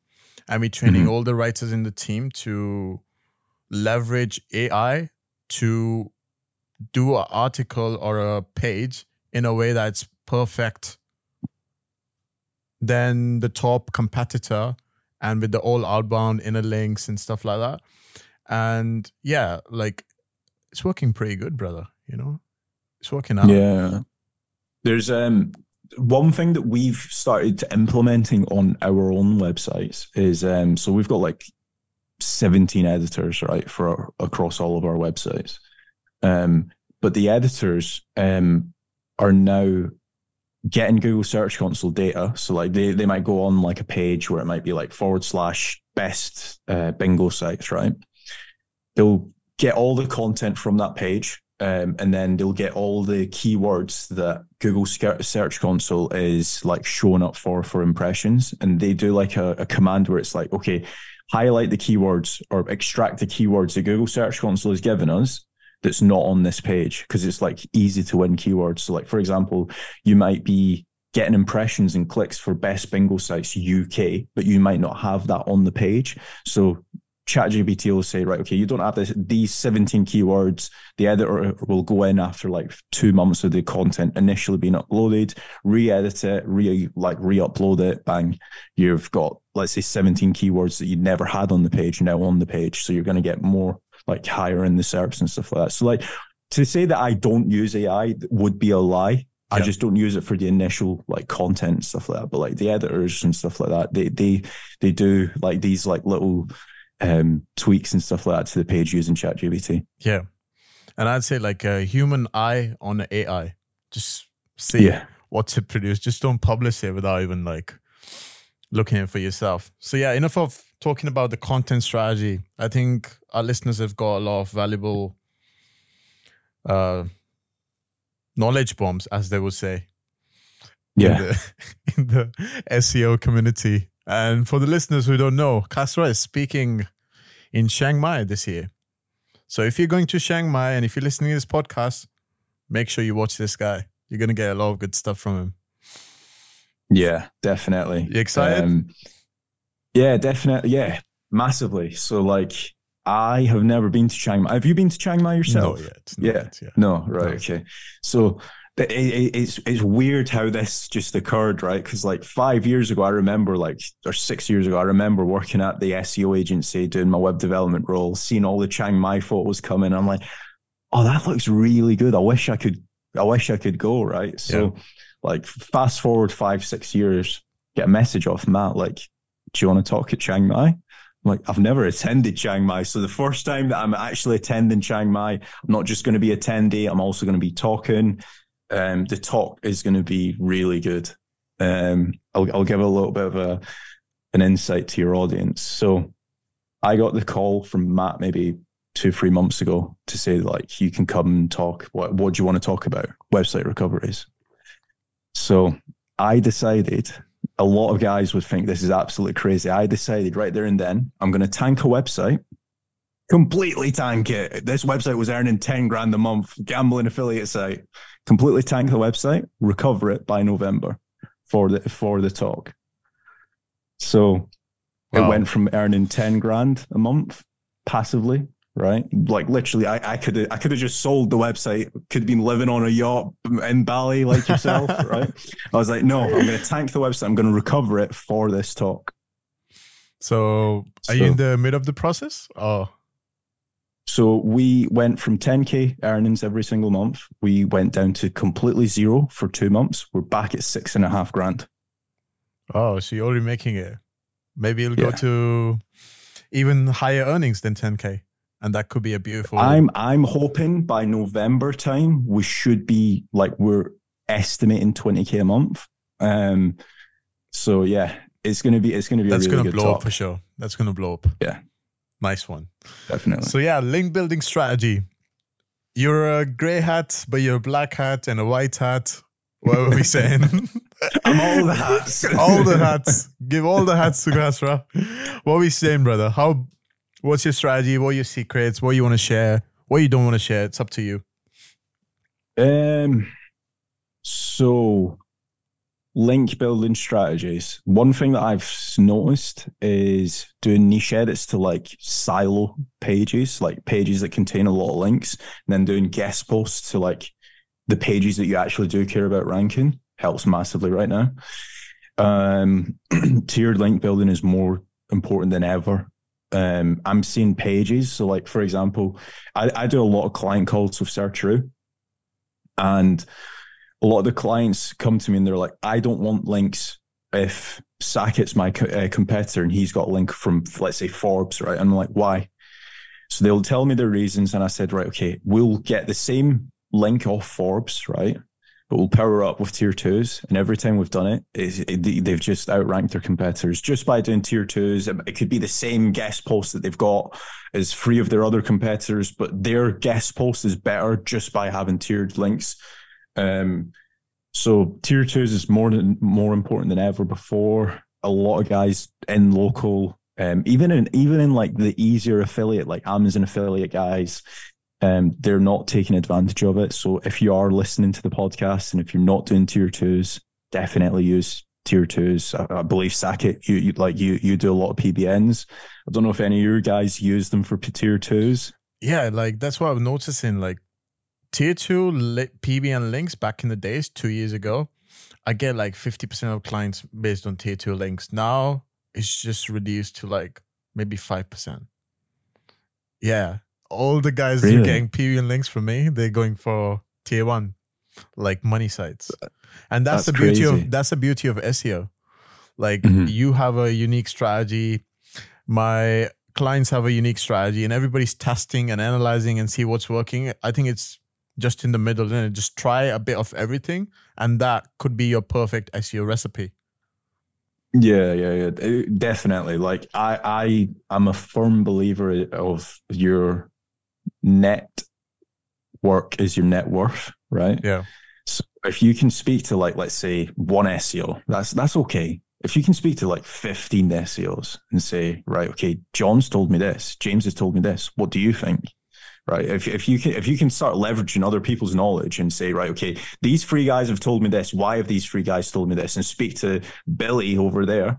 and we're training mm-hmm. all the writers in the team to leverage AI to do an article or a page in a way that's perfect than the top competitor and with the all outbound inner links and stuff like that. And yeah, like it's working pretty good, brother. You know, it's working out. Yeah. There's um one thing that we've started implementing on our own websites is um so we've got like 17 editors right for across all of our websites um but the editors um are now getting Google Search Console data. So like they, they might go on like a page where it might be like forward slash best uh, bingo sites, right? They'll get all the content from that page. Um, and then they'll get all the keywords that Google Search Console is like showing up for for impressions, and they do like a, a command where it's like, okay, highlight the keywords or extract the keywords that Google Search Console has given us, that's not on this page because it's like easy to win keywords. So, like for example, you might be getting impressions and clicks for best bingo sites UK, but you might not have that on the page. So ChatGPT will say, right, okay, you don't have this, these 17 keywords. The editor will go in after like two months of the content initially being uploaded, re-edit it, re like re-upload it, bang. You've got, let's say 17 keywords that you never had on the page now on the page. So you're going to get more like higher in the SERPs and stuff like that. So like to say that I don't use AI would be a lie. I just don't use it for the initial like content and stuff like that. But like the editors and stuff like that, they they they do like these like little um tweaks and stuff like that to the page using ChatGPT. Yeah. And I'd say like a human eye on AI. Just see yeah. what to produce. Just don't publish it without even like looking at it for yourself. So yeah, enough of talking about the content strategy. I think our listeners have got a lot of valuable uh, knowledge bombs, as they would say. Yeah. In the, in the SEO community. And for the listeners who don't know, Kasra is speaking in Chiang Mai this year. So if you're going to Chiang Mai and if you're listening to this podcast, make sure you watch this guy. You're going to get a lot of good stuff from him. Yeah, definitely. You excited? Um, yeah, definitely. Yeah, massively. So like I have never been to Chiang Mai. Have you been to Chiang Mai yourself? No, yet. yeah. Yet, yeah. No, right. No. Okay. So it, it, it's it's weird how this just occurred, right? Because like five years ago, I remember like or six years ago, I remember working at the SEO agency doing my web development role, seeing all the Chiang Mai photos coming. I'm like, oh, that looks really good. I wish I could. I wish I could go. Right. So, yeah. like, fast forward five six years, get a message off Matt like, do you want to talk at Chiang Mai? I'm like, I've never attended Chiang Mai. So the first time that I'm actually attending Chiang Mai, I'm not just going to be attendee, I'm also going to be talking. Um, the talk is going to be really good. Um, I'll, I'll give a little bit of a an insight to your audience. So I got the call from Matt maybe two, three months ago to say like you can come and talk. What what do you want to talk about? Website recoveries. So I decided a lot of guys would think this is absolutely crazy. I decided right there and then I'm going to tank a website, completely tank it. This website was earning 10 grand a month, gambling affiliate site. Completely tank the website, recover it by November for the for the talk. So wow. it went from earning 10 grand a month passively right? Like literally, I, I could I could have just sold the website, could have been living on a yacht in Bali like yourself, right? I was like, no, I'm going to tank the website. I'm going to recover it for this talk. So, are so, you in the mid of the process? Oh, so we went from 10k earnings every single month. We went down to completely zero for two months. We're back at six and a half grand. Oh, so you're already making it. Maybe it'll yeah. go to even higher earnings than 10k and that could be a beautiful. I'm I'm hoping by November time we should be like we're estimating 20k a month. Um, so yeah, it's gonna be it's gonna be that's really gonna blow top. up for sure. That's gonna blow up. Yeah, nice one. Definitely. So yeah, link building strategy. You're a gray hat, but you're a black hat and a white hat. What were we saying? I'm all the hats. all the hats. Give all the hats to Kasra. What are we saying, brother? How What's your strategy? What are your secrets? What you want to share? What you don't want to share? It's up to you. Um. So, link building strategies. One thing that I've noticed is doing niche edits to like silo pages, like pages that contain a lot of links, and then doing guest posts to like the pages that you actually do care about ranking helps massively right now. Um, tiered link building is more important than ever um, I'm seeing pages. So, like for example, I, I do a lot of client calls with Searcheroo, and a lot of the clients come to me and they're like, I don't want links if Saket's my co- uh, competitor and he's got a link from, let's say, Forbes, right? And I'm like, why? So they'll tell me their reasons. And I said, right, okay, we'll get the same link off Forbes, right? But we'll power up with tier twos. And every time we've done it, it they've just outranked their competitors just by doing tier twos. It could be the same guest post that they've got as three of their other competitors, but their guest post is better just by having tiered links. Um, so tier twos is more than more important than ever before. A lot of guys in local um, even in even in like the easier affiliate, like Amazon affiliate guys, um, they're not taking advantage of it. So if you are listening to the podcast and if you're not doing tier twos, definitely use tier twos. I, I believe Saket, you, you like you you do a lot of PBNs. I don't know if any of your guys use them for tier twos. Yeah, like that's what I'm noticing. Like tier two li- PBN links back in the days, two years ago, I get like 50% of clients based on tier two links. Now it's just reduced to like maybe 5%. Yeah. All the guys really? who are getting PBN links from me, they're going for tier one, like money sites. And that's, that's the beauty crazy. of that's the beauty of SEO. Like mm-hmm. you have a unique strategy. My clients have a unique strategy and everybody's testing and analyzing and see what's working. I think it's just in the middle and just try a bit of everything and that could be your perfect SEO recipe. Yeah, yeah, yeah, uh, definitely. Like I, I, I'm a firm believer of your net work is your net worth, right? Yeah. So if you can speak to like, let's say one SEO, that's that's okay. If you can speak to like 15 SEOs and say, right, okay, John's told me this, James has told me this. What do you think? Right? If, if you can if you can start leveraging other people's knowledge and say, right, okay, these three guys have told me this. Why have these three guys told me this? And speak to Billy over there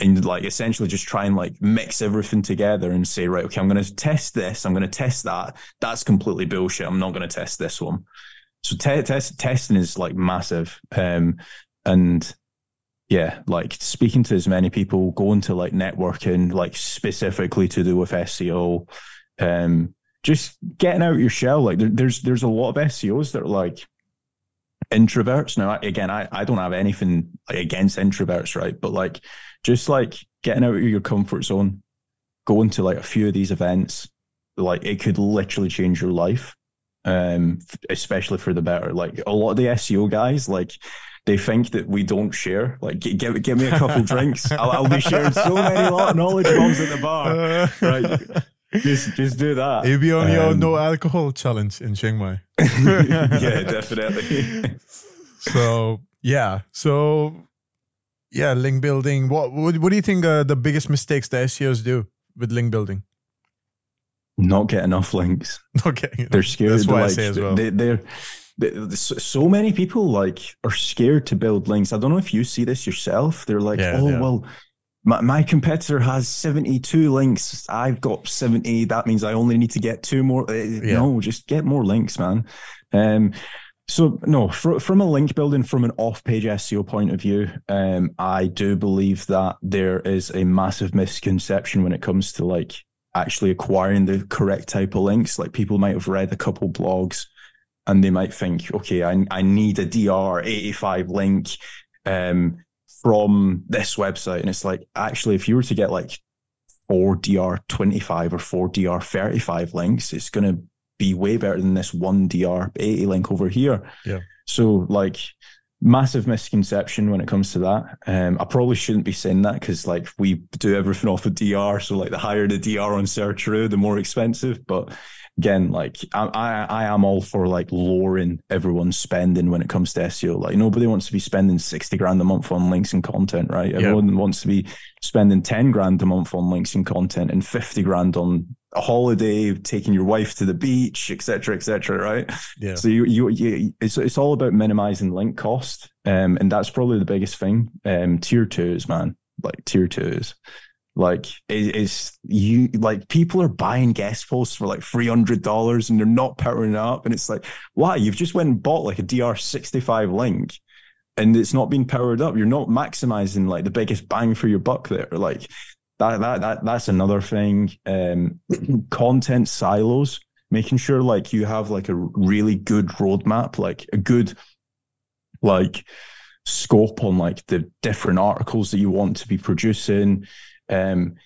and like essentially just try and like mix everything together and say, right, okay, I'm going to test this. I'm going to test that. That's completely bullshit. I'm not going to test this one. So te- test testing is like massive. Um, and yeah, like speaking to as many people, going to like networking, like specifically to do with SEO, um, just getting out your shell. Like there, there's there's a lot of SEOs that are like introverts. Now, again, I, I don't have anything against introverts, right? But like just like getting out of your comfort zone, going to like a few of these events, like it could literally change your life. Um, especially for the better. Like a lot of the SEO guys, like they think that we don't share. Like, give give me a couple drinks. I'll, I'll, be sharing so many knowledge bombs at the bar. Right? just just do that. You'll be on um, your no alcohol challenge in Chiang Mai. yeah, definitely. so yeah, so yeah, link building. What what, what do you think are the biggest mistakes the SEOs do with link building? Not get enough links. Okay, they're scared. That's why like, I say as well. They, they're so many people like are scared to build links. I don't know if you see this yourself. They're like, yeah, oh yeah. well, my, my competitor has 72 links. I've got 70. That means I only need to get two more. Uh, yeah. No, just get more links, man. Um, so no, for, from a link building, from an off-page SEO point of view, um, I do believe that there is a massive misconception when it comes to like actually acquiring the correct type of links. Like people might have read a couple blogs and they might think, okay, I, I need a DR 85 link. Um, from this website. And it's like, actually, if you were to get like four DR25 or four DR35 links, it's going to be way better than this one DR80 link over here. Yeah. So, like, massive misconception when it comes to that. Um, I probably shouldn't be saying that because, like, we do everything off of DR. So, like, the higher the DR on Searcheroo, the more expensive. But again, like I, I, I am all for like lowering everyone's spending when it comes to SEO. Like nobody wants to be spending 60 grand a month on links and content, right? Everyone wants to be spending 10 grand a month on links and content and 50 grand on a holiday, taking your wife to the beach, etc., etc. right? Yeah. So you, you, you, it's, it's all about minimizing link cost. Um, and that's probably the biggest thing. Um, tier twos, man, like tier twos. Like is you like people are buying guest posts for like three hundred dollars and they're not powering up, and it's like, why? You've just went and bought like a DR sixty five link, and it's not being powered up. You're not maximizing like the biggest bang for your buck there. Like that that that that's another thing. Um, content silos, making sure like you have like a really good roadmap, like a good like scope on like the different articles that you want to be producing. Um,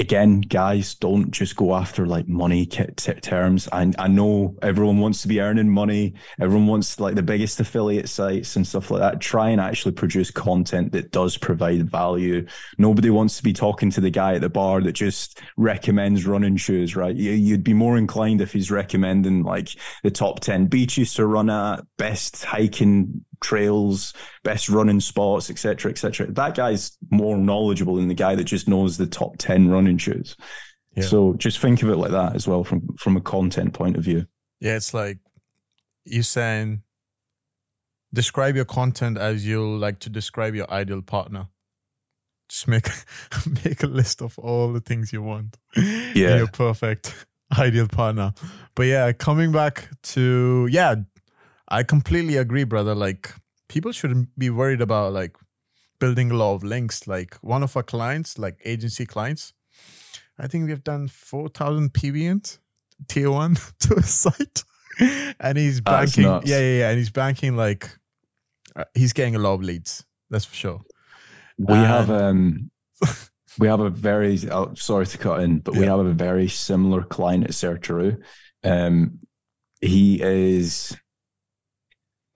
again, guys, don't just go after like money terms. I, I know everyone wants to be earning money. Everyone wants like the biggest affiliate sites and stuff like that. Try and actually produce content that does provide value. Nobody wants to be talking to the guy at the bar that just recommends running shoes, right? You, you'd be more inclined if he's recommending like the top 10 beaches to run at, best hiking trails, best running spots, etc., etc. That guy's more knowledgeable than the guy that just knows the top ten running shoes. Yeah. So just think of it like that as well from from a content point of view. Yeah, it's like you saying describe your content as you like to describe your ideal partner. Just make make a list of all the things you want. Yeah, your perfect ideal partner. But yeah, coming back to yeah, I completely agree, brother. Like people shouldn't be worried about like building a lot of links. Like one of our clients, like agency clients, I think we've done four thousand PBNs tier one to a site, and he's banking. Yeah, yeah, yeah, and he's banking like uh, he's getting a lot of leads. That's for sure. We and, have um. we have a very oh, sorry to cut in, but yeah. we have a very similar client at Searcheroo. Um, he is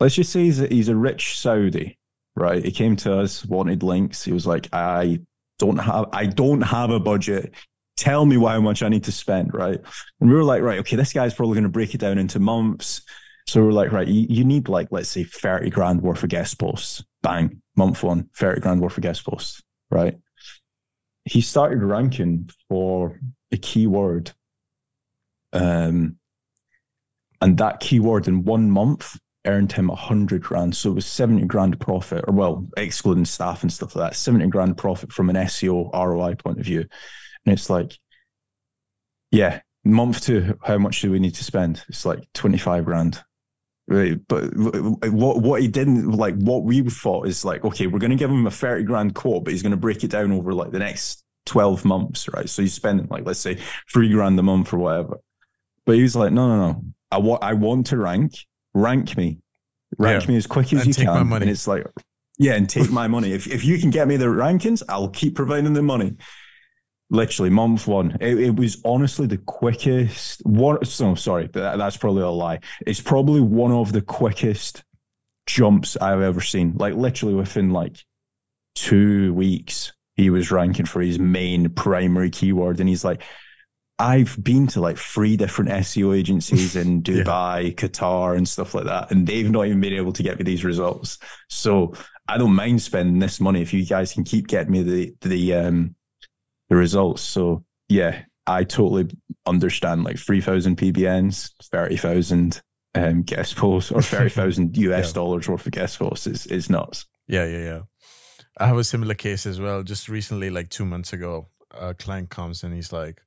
let's just say he's a, he's a rich Saudi, right? He came to us, wanted links. He was like, I don't have, I don't have a budget. Tell me how much I need to spend, right? And we were like, right, okay, this guy's probably going to break it down into months. So we're like, right, you, you need like, let's say 30 grand worth of guest posts. Bang, month one, 30 grand worth of guest posts, right? He started ranking for a keyword. Um, and that keyword in one month earned him a hundred grand. So it was 70 grand profit, or well, excluding staff and stuff like that, 70 grand profit from an SEO ROI point of view. And it's like, yeah, month two, how much do we need to spend? It's like 25 grand. Right. But what what he didn't like what we thought is like, okay, we're gonna give him a 30 grand quote, but he's gonna break it down over like the next 12 months, right? So he's spending like let's say three grand a month or whatever. But he was like, no, no, no. I want I want to rank rank me, rank yeah. me as quick as and you can. And it's like, yeah, and take my money. If if you can get me the rankings, I'll keep providing the money. Literally, month one, it, it was honestly the quickest. One, so sorry, that, that's probably a lie. It's probably one of the quickest jumps I've ever seen. Like literally within like two weeks, he was ranking for his main primary keyword, and he's like, I've been to like three different SEO agencies in Dubai, yeah. Qatar, and stuff like that, and they've not even been able to get me these results. So I don't mind spending this money if you guys can keep getting me the the um the results. So yeah, I totally understand like three thousand PBNs, thirty thousand um guest posts, or thirty thousand US yeah. dollars worth of guest posts is is nuts. Yeah, yeah, yeah. I have a similar case as well. Just recently, like two months ago, a client comes and he's like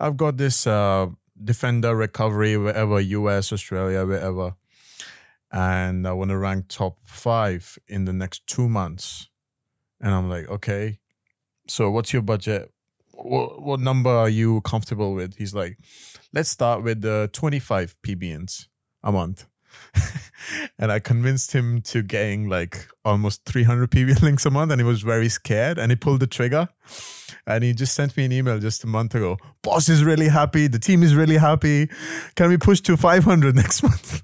I've got this uh, defender recovery wherever, US, Australia, wherever, and I want to rank top five in the next two months. And I'm like, okay, so what's your budget? What, what number are you comfortable with? He's like, let's start with the 25 PBNs a month. and I convinced him to getting like almost 300 PV links a month, and he was very scared, and he pulled the trigger, and he just sent me an email just a month ago. Boss is really happy. The team is really happy. Can we push to 500 next month?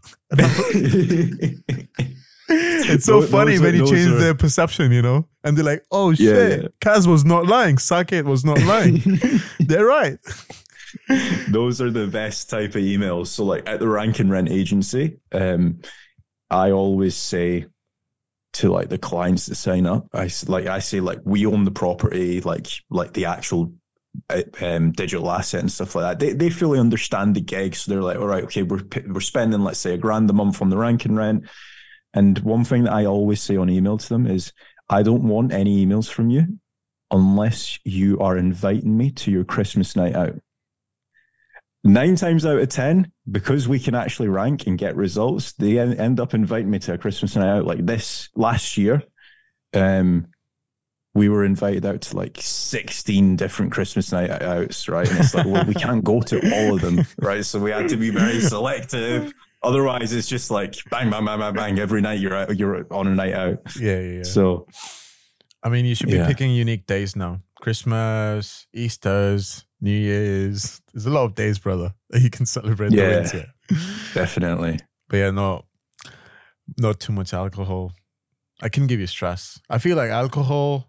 it's so those, funny those when you change are... their perception, you know, and they're like, "Oh shit, yeah, yeah. Kaz was not lying. Saket was not lying. they're right." those are the best type of emails. So like at the rank and rent agency, um, I always say to like the clients that sign up, I like I say like we own the property, like like the actual uh, um, digital asset and stuff like that. They they fully understand the gig, so they're like, all right, okay, we're we're spending let's say a grand a month on the rank and rent. And one thing that I always say on email to them is, I don't want any emails from you unless you are inviting me to your Christmas night out nine times out of 10, because we can actually rank and get results, they end up inviting me to a Christmas night out. Like this last year, um, we were invited out to like 16 different Christmas night outs, right? And it's like, well, we can't go to all of them, right? So we had to be very selective Otherwise, it's just like bang, bang, bang, bang, bang. Every night you're out, you're on a night out. Yeah, yeah. yeah. So, I mean, you should be Yeah. picking unique days now. Christmas, Easter's, New Year's. There's a lot of days, brother, that you can celebrate the Yeah. winter. definitely. But yeah, not not too much alcohol. I can give you stress. I feel like alcohol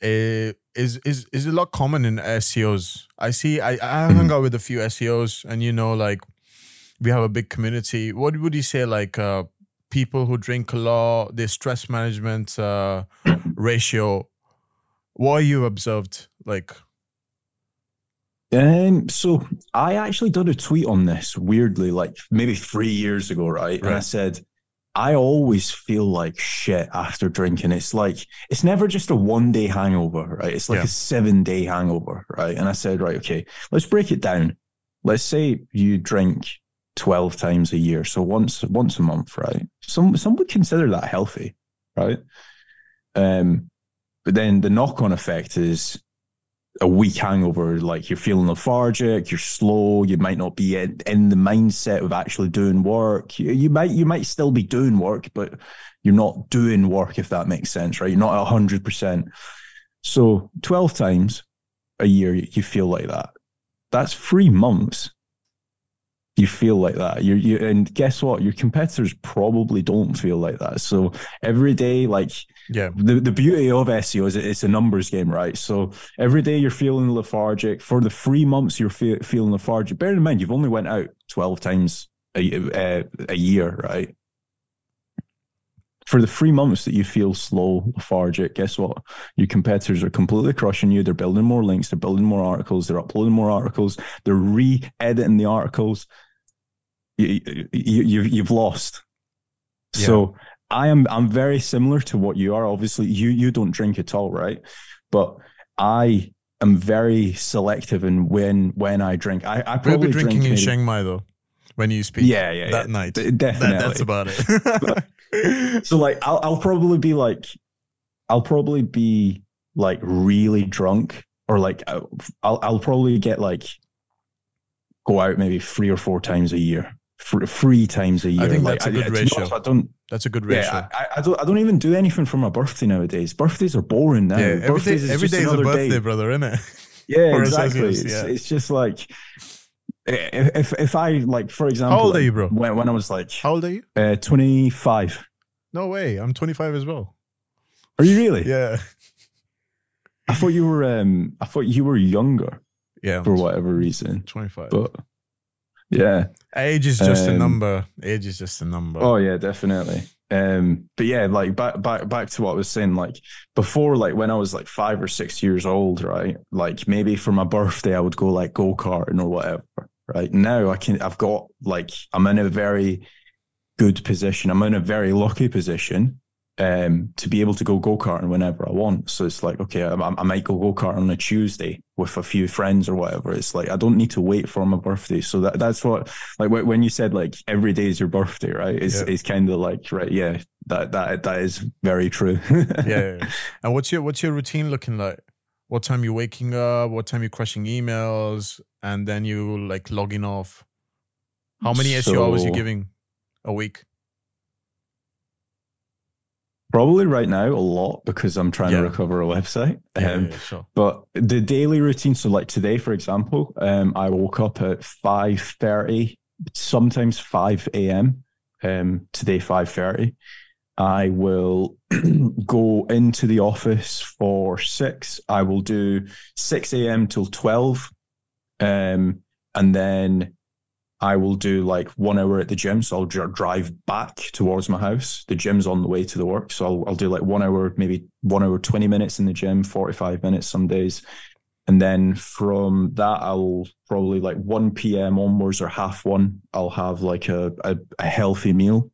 eh, is is is a lot common in SEOs. I see. I I hung out with a few SEOs, and you know, like we have a big community. What would you say, like uh, people who drink a lot, their stress management uh, ratio? What you observed, like Um, so I actually did a tweet on this weirdly, like maybe three years ago, right? And I said, I always feel like shit after drinking. It's like it's never just a one day hangover, right? It's like Yeah. a seven day hangover, right? And I said, right, okay, let's break it down. Let's say you drink twelve times a year, so once once a month, right? Some some would consider that healthy, right? Um, but then the knock on effect is a weak hangover, like you're feeling lethargic, you're slow, you might not be in, in the mindset of actually doing work. You, you might you might still be doing work, but you're not doing work if that makes sense, right? You're not hundred percent. So twelve times a year you feel like that. That's three months. You feel like that. You you and guess what? Your competitors probably don't feel like that. So every day, like yeah, the, the beauty of SEO is it's a numbers game, right? So every day you're feeling lethargic. For the three months you're fe- feeling lethargic. Bear in mind you've only went out twelve times a uh, a year, right? For the three months that you feel slow, lethargic, guess what? Your competitors are completely crushing you. They're building more links. They're building more articles. They're uploading more articles. They're re-editing the articles. You, you, you, you've lost. Yeah. So I am I'm very similar to what you are. Obviously, you you don't drink at all, right? But I am very selective in when when I drink. I, I we'll probably be drinking drink in Chiang Mai though. When you speak, Yeah, yeah, that yeah. night. D- That- definitely. that's about it. so like I'll I'll probably be like I'll probably be like really drunk or like uh, I'll I'll probably get like go out maybe three or four times a year. Thr- Three times a year. I think like, that's a good be ratio. honest, I don't. that's a good ratio. Yeah, I, I don't. I don't even do anything for my birthday nowadays. Birthdays are boring now. Yeah, every day, Birthdays is every day is a birthday, day. brother, isn't it? Yeah, exactly. It's, yeah. it's just like if, if if I like for example, How old are you, bro? When when I was like How old are you? uh, twenty five. No way. I'm 25 as well. Are you really? Yeah. I thought you were. Um, I thought you were younger Yeah. for whatever reason. 25. But yeah. Age is just a Um, number. Age is just a number. Oh yeah, definitely. Um, but yeah, like back back back to what I was saying. Like before, like when I was like five or six years old, right? Like maybe for my birthday, I would go like go karting or whatever. Right now, I can. I've got like I'm in a very good position. I'm in a very lucky position. Um, to be able to go go karting whenever I want. So it's like, okay, I, I might go go karting on a Tuesday with a few friends or whatever. It's like I don't need to wait for my birthday. So that that's what like when you said like every day is your birthday, right? It's Yeah. it's kind of like right, yeah, that that that is very true. yeah, yeah, yeah. And what's your what's your routine looking like? What time you waking up? What time you crushing emails? And then you like logging off. How many SEO hours you giving a week? Probably right now a lot because I'm trying Yeah. to recover a website. Yeah, Um, yeah, sure. But the daily routine, so like today, for example, um, I woke up at five thirty, sometimes five a.m. Um, today five thirty. I will go into the office for six. I will do six a.m. till twelve, um, and then I will do like one hour at the gym. So I'll drive back towards my house. The gym's on the way to the work. So I'll, I'll do like one hour, maybe one hour, 20 minutes in the gym, 45 minutes some days. And then from that, I'll probably like 1 p.m. onwards or half one, I'll have like a, a, a healthy meal.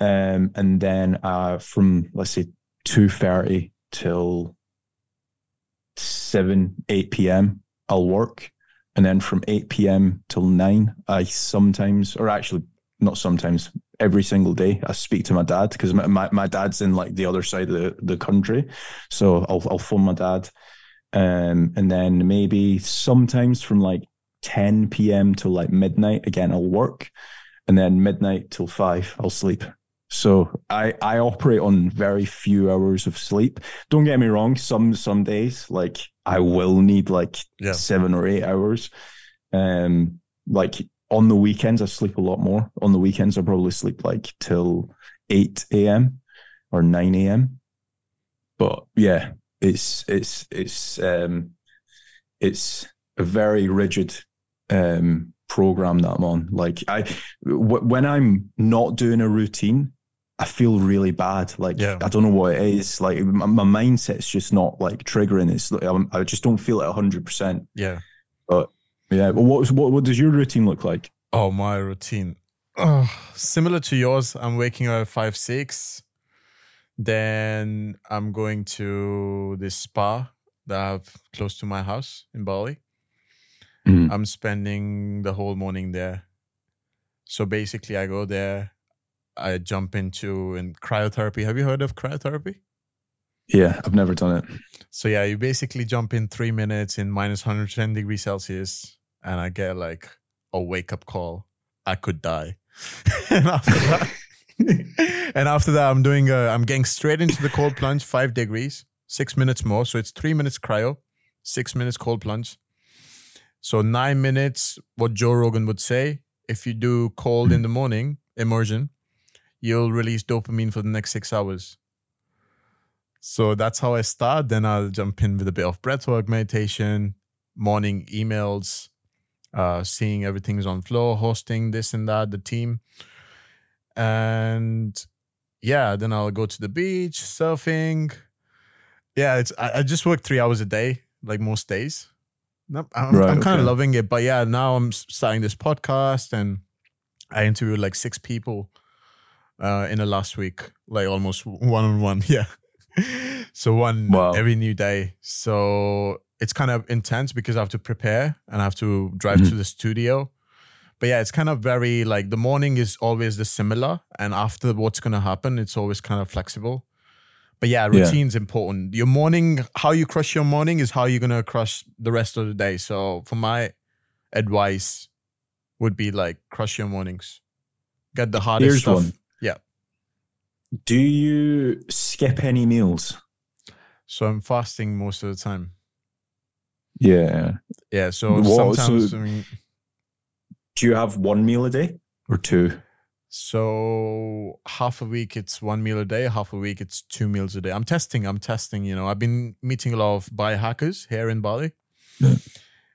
Um, and then uh, from, let's say, 2.30 till 7, 8 p.m., I'll work. And then from 8 p.m. till 9, I sometimes, or actually not sometimes, every single day, I speak to my dad because my, my, my dad's in like the other side of the, the country. So I'll, I'll phone my dad. Um, and then maybe sometimes from like 10 p.m. till like midnight, again, I'll work. and then midnight till five, I'll sleep. So I I operate on very few hours of sleep. Don't get me wrong, some some days like I will need like Yeah. seven or eight hours. Um, like on the weekends, I sleep a lot more. On the weekends, I probably sleep like till eight a.m. or nine a.m. But yeah, it's it's it's um it's a very rigid um program that I'm on. Like I w- when I'm not doing a routine, I feel really bad. Like Yeah. I don't know what it is. Like my, my mindset's just not like triggering. It's I'm, I just don't feel it hundred percent. Yeah. Yeah. But what what what does your routine look like? Oh, my routine. Oh, similar to yours. I'm waking up at five six. Then I'm going to this spa that I have close to my house in Bali. Mhm. I'm spending the whole morning there. So basically, I go there. I jump into in cryotherapy. Have you heard of cryotherapy? Yeah, I've never done it. So yeah, you basically jump in three minutes in minus 110 degrees Celsius, and I get like a wake up call. I could die. and after that, and after that, I'm doing. A, I'm getting straight into the cold plunge, five degrees, six minutes more. So it's three minutes cryo, six minutes cold plunge. So nine minutes. What Joe Rogan would say: if you do cold in the morning immersion, you'll release dopamine for the next six hours. So that's how I start. Then I'll jump in with a bit of breathwork meditation, morning emails, uh, seeing everything's on flow, hosting this and that, the team. And yeah, then I'll go to the beach, surfing. Yeah, it's I, I just work three hours a day, like most days. I'm, Right, I'm kind of loving it. But yeah, now I'm starting this podcast and I interviewed like six people uh, in the last week, like almost one on one. Yeah. so one Wow. every new day. So it's kind of intense because I have to prepare and I have to drive Mhm. to the studio. But yeah, it's kind of very like the morning is always the similar, and after what's gonna happen, it's always kind of flexible. But yeah, Yeah. routine's important. Your morning, how you crush your morning is how you're gonna crush the rest of the day. So for my advice would be like crush your mornings. Get the hardest Here's stuff. one. Do you skip any meals? So I'm fasting most of the time. Yeah. Yeah. So What- sometimes so- I mean, Do you have one meal a day or two? So half a week it's one meal a day, half a week it's two meals a day. I'm testing, I'm testing, you know. I've been meeting a lot of biohackers here in Bali. Yeah.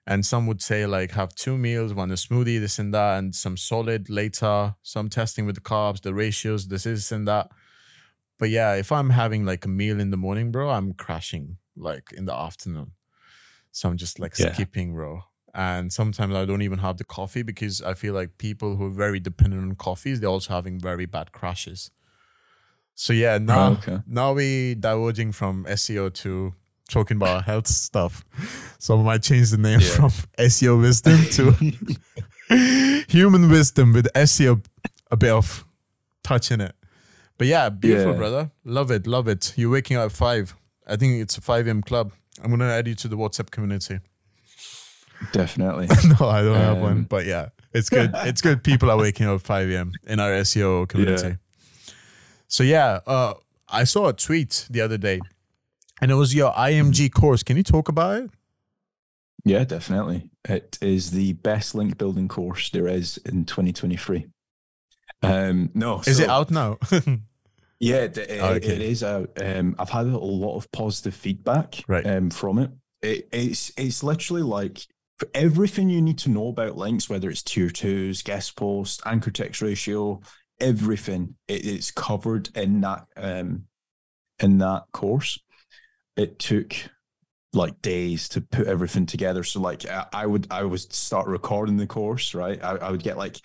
And some would say like have two meals, one a smoothie, this and that, and some solid later, some testing with the carbs, the ratios, this is and that. But yeah, if I'm having like a meal in the morning, bro, I'm crashing like in the afternoon. So I'm just like Yeah. skipping, bro. And sometimes I don't even have the coffee because I feel like people who are very dependent on coffees, they're also having very bad crashes. So yeah, oh, now Oh, okay. now we diverging from SEO to talking about health stuff. So I might change the name Yeah. from SEO wisdom to human wisdom with SEO a bit of touch in it. But yeah, beautiful, Yeah. brother. Love it, love it. You're waking up at five. I think it's a 5 a.m. club. I'm gonna add you to the WhatsApp community. Definitely. no, I don't have one, Um, but yeah, it's good. it's good. People are waking up at 5 a.m. in our SEO community. So yeah, uh, I saw a tweet the other day, and it was your IMG course. Can you talk about it? Yeah, definitely. It is the best link building course there is in 2023. Um, no, Is it out now? Yeah, it, it, Oh, okay. it is out. Um, I've had a lot of positive feedback Right. um, from it. it. It's it's literally like for everything you need to know about links, whether it's tier twos, guest post, anchor text ratio, everything it is covered in that um, in that course. It took like days to put everything together. So like I, I would I would start recording the course, right? I, I would get like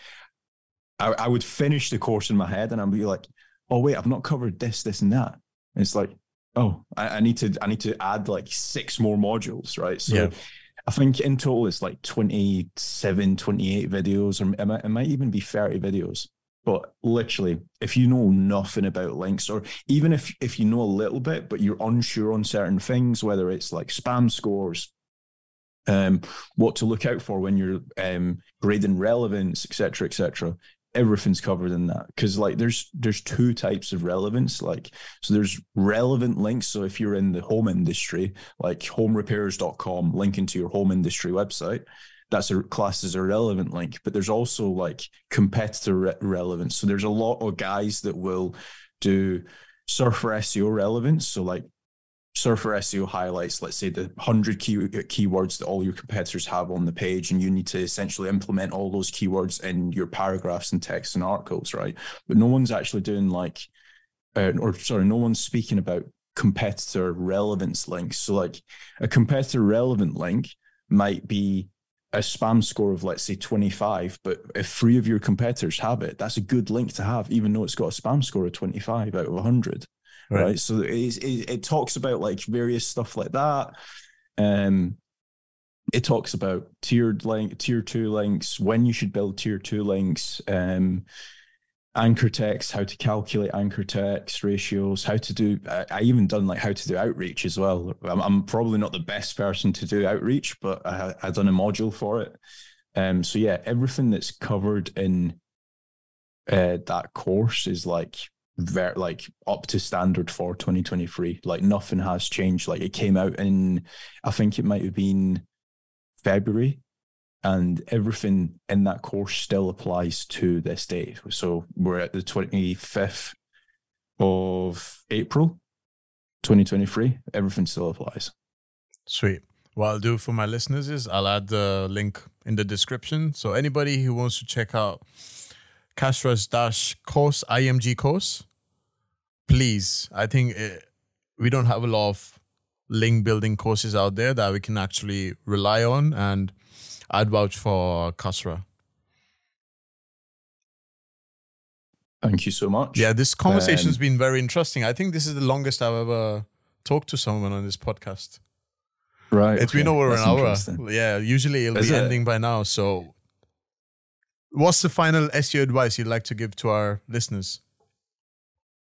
I, I would finish the course in my head and I'd be like, oh wait, I've not covered this, this, and that. And it's like, oh, I, I need to I need to add like six more modules, right? So Yeah. I think in total it's like 27, 28 videos, or it might, it might even be 30 videos. But literally, if you know nothing about links, or even if if you know a little bit, but you're unsure on certain things, whether it's like spam scores, um, what to look out for when you're um, grading relevance, etc., etc., everything's covered in that because like there's there's two types of relevance like so there's relevant links. So if you're in the home industry like homerepairs.com linking to your home industry website that's a class as a relevant link. But there's also like competitor re- relevance. So there's a lot of guys that will do surfer seo relevance. So like Surfer SEO highlights, let's say the 100 key, keywords that all your competitors have on the page, and you need to essentially implement all those keywords in your paragraphs and texts and articles, right? But no one's actually doing like, uh, or sorry, no one's speaking about competitor relevance links. So, like a competitor relevant link might be a spam score of let's say 25 but if three of your competitors have it that's a good link to have even though it's got a spam score of 25 out of 100 right, right? so it, it, it talks about like various stuff like that. Um it talks about tiered link tier two links when you should build tier two links um anchor text how to calculate anchor text ratios how to do I, I even done like how to do outreach as well. I'm, I'm, probably not the best person to do outreach but i i done a module for it. Um so yeah everything that's covered in uh, that course is like very like up to standard for 2023 like nothing has changed. Like it came out in i think it might have been february and everything in that course still applies to this day. So we're at the 25th of april 2023 everything still applies. Sweet. What i'll do for my listeners is i'll add the link in the description. So anybody who wants to check out Kasra's dash course, IMG course, please. I think it, eh, we don't have a lot of link building courses out there that we can actually rely on, and I'd vouch for Kasra. Thank you so much. Yeah, this conversation's um, been very interesting. I think this is the longest I've ever talked to someone on this podcast. Right. It's okay. been over That's an hour. Yeah, usually it'll is be it? ending by now. So What's the final SEO advice you'd like to give to our listeners?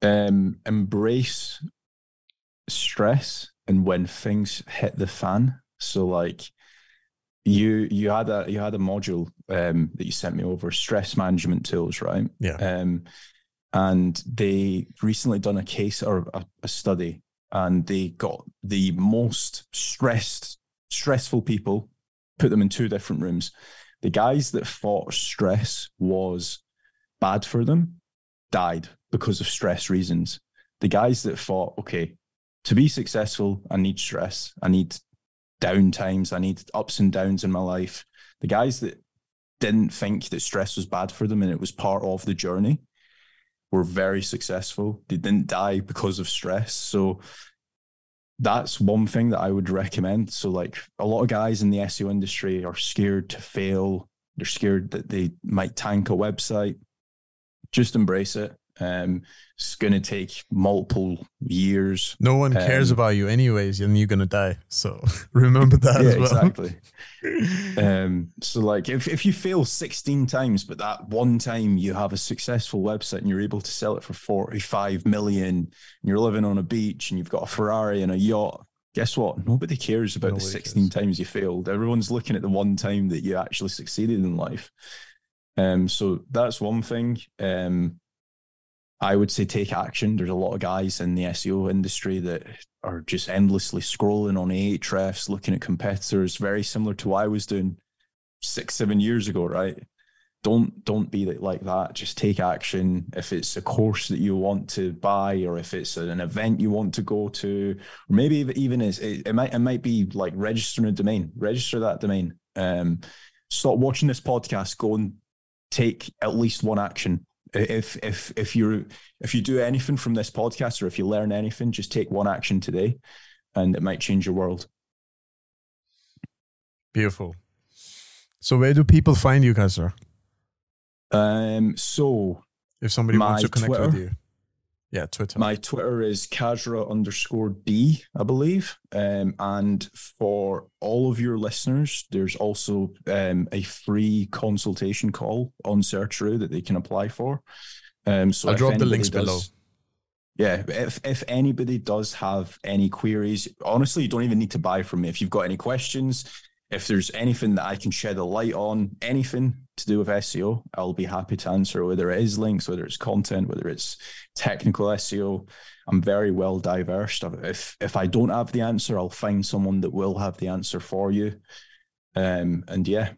Um, embrace stress and when things hit the fan. So like you you had a you had a module um, that you sent me over stress management tools, right? Yeah. Um, and they recently done a case or a, a study, and they got the most stressed stressful people, put them in two different rooms, the guys that thought stress was bad for them died because of stress reasons. The guys that thought, okay, to be successful, I need stress, I need down times, I need ups and downs in my life. The guys that didn't think that stress was bad for them and it was part of the journey were very successful. They didn't die because of stress. So that's one thing that I would recommend. So, like a lot of guys in the SEO industry are scared to fail. They're scared that they might tank a website. Just embrace it. Um, it's going to take multiple years. No one cares um, about you, anyways, and you're going to die. So remember that yeah, well. Exactly. um, so, like, if, if you fail 16 times, but that one time you have a successful website and you're able to sell it for 45 million, and you're living on a beach and you've got a Ferrari and a yacht, guess what? Nobody cares about Nobody the 16 cares. times you failed. Everyone's looking at the one time that you actually succeeded in life. Um, so that's one thing. Um, I would say take action. There's a lot of guys in the SEO industry that are just endlessly scrolling on Ahrefs, looking at competitors, very similar to what I was doing six, seven years ago, right? Don't don't be like that. Just take action. If it's a course that you want to buy, or if it's an event you want to go to, or maybe even is it, it might it might be like registering a domain. Register that domain. Um, stop watching this podcast. Go and take at least one action if if if you if you do anything from this podcast or if you learn anything, just take one action today, and it might change your world. Beautiful. So where do people find you, Kasra? Um. So if somebody wants to connect Twitter, with you. Yeah, Twitter. My Twitter is Kasra underscore D, I believe. Um, and for all of your listeners, there's also um, a free consultation call on Searcharoo that they can apply for. Um, so I'll drop the links does, below. Yeah, if if anybody does have any queries, honestly, you don't even need to buy from me. If you've got any questions, if there's anything that I can shed a light on, anything, to do with SEO, I'll be happy to answer whether it is links, whether it's content, whether it's technical SEO. I'm very well diverse. If if I don't have the answer, I'll find someone that will have the answer for you. Um, and yeah.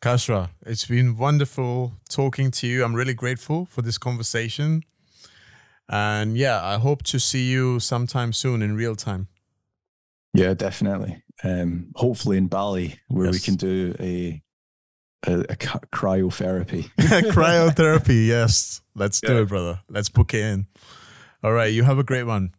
Kasra, it's been wonderful talking to you. I'm really grateful for this conversation. And yeah, I hope to see you sometime soon in real time. Yeah, definitely. Um, hopefully in Bali, where yes. we can do a a, a cryotherapy. cryotherapy, yes. Let's yeah. do it, brother. Let's book it in. All right. You have a great one.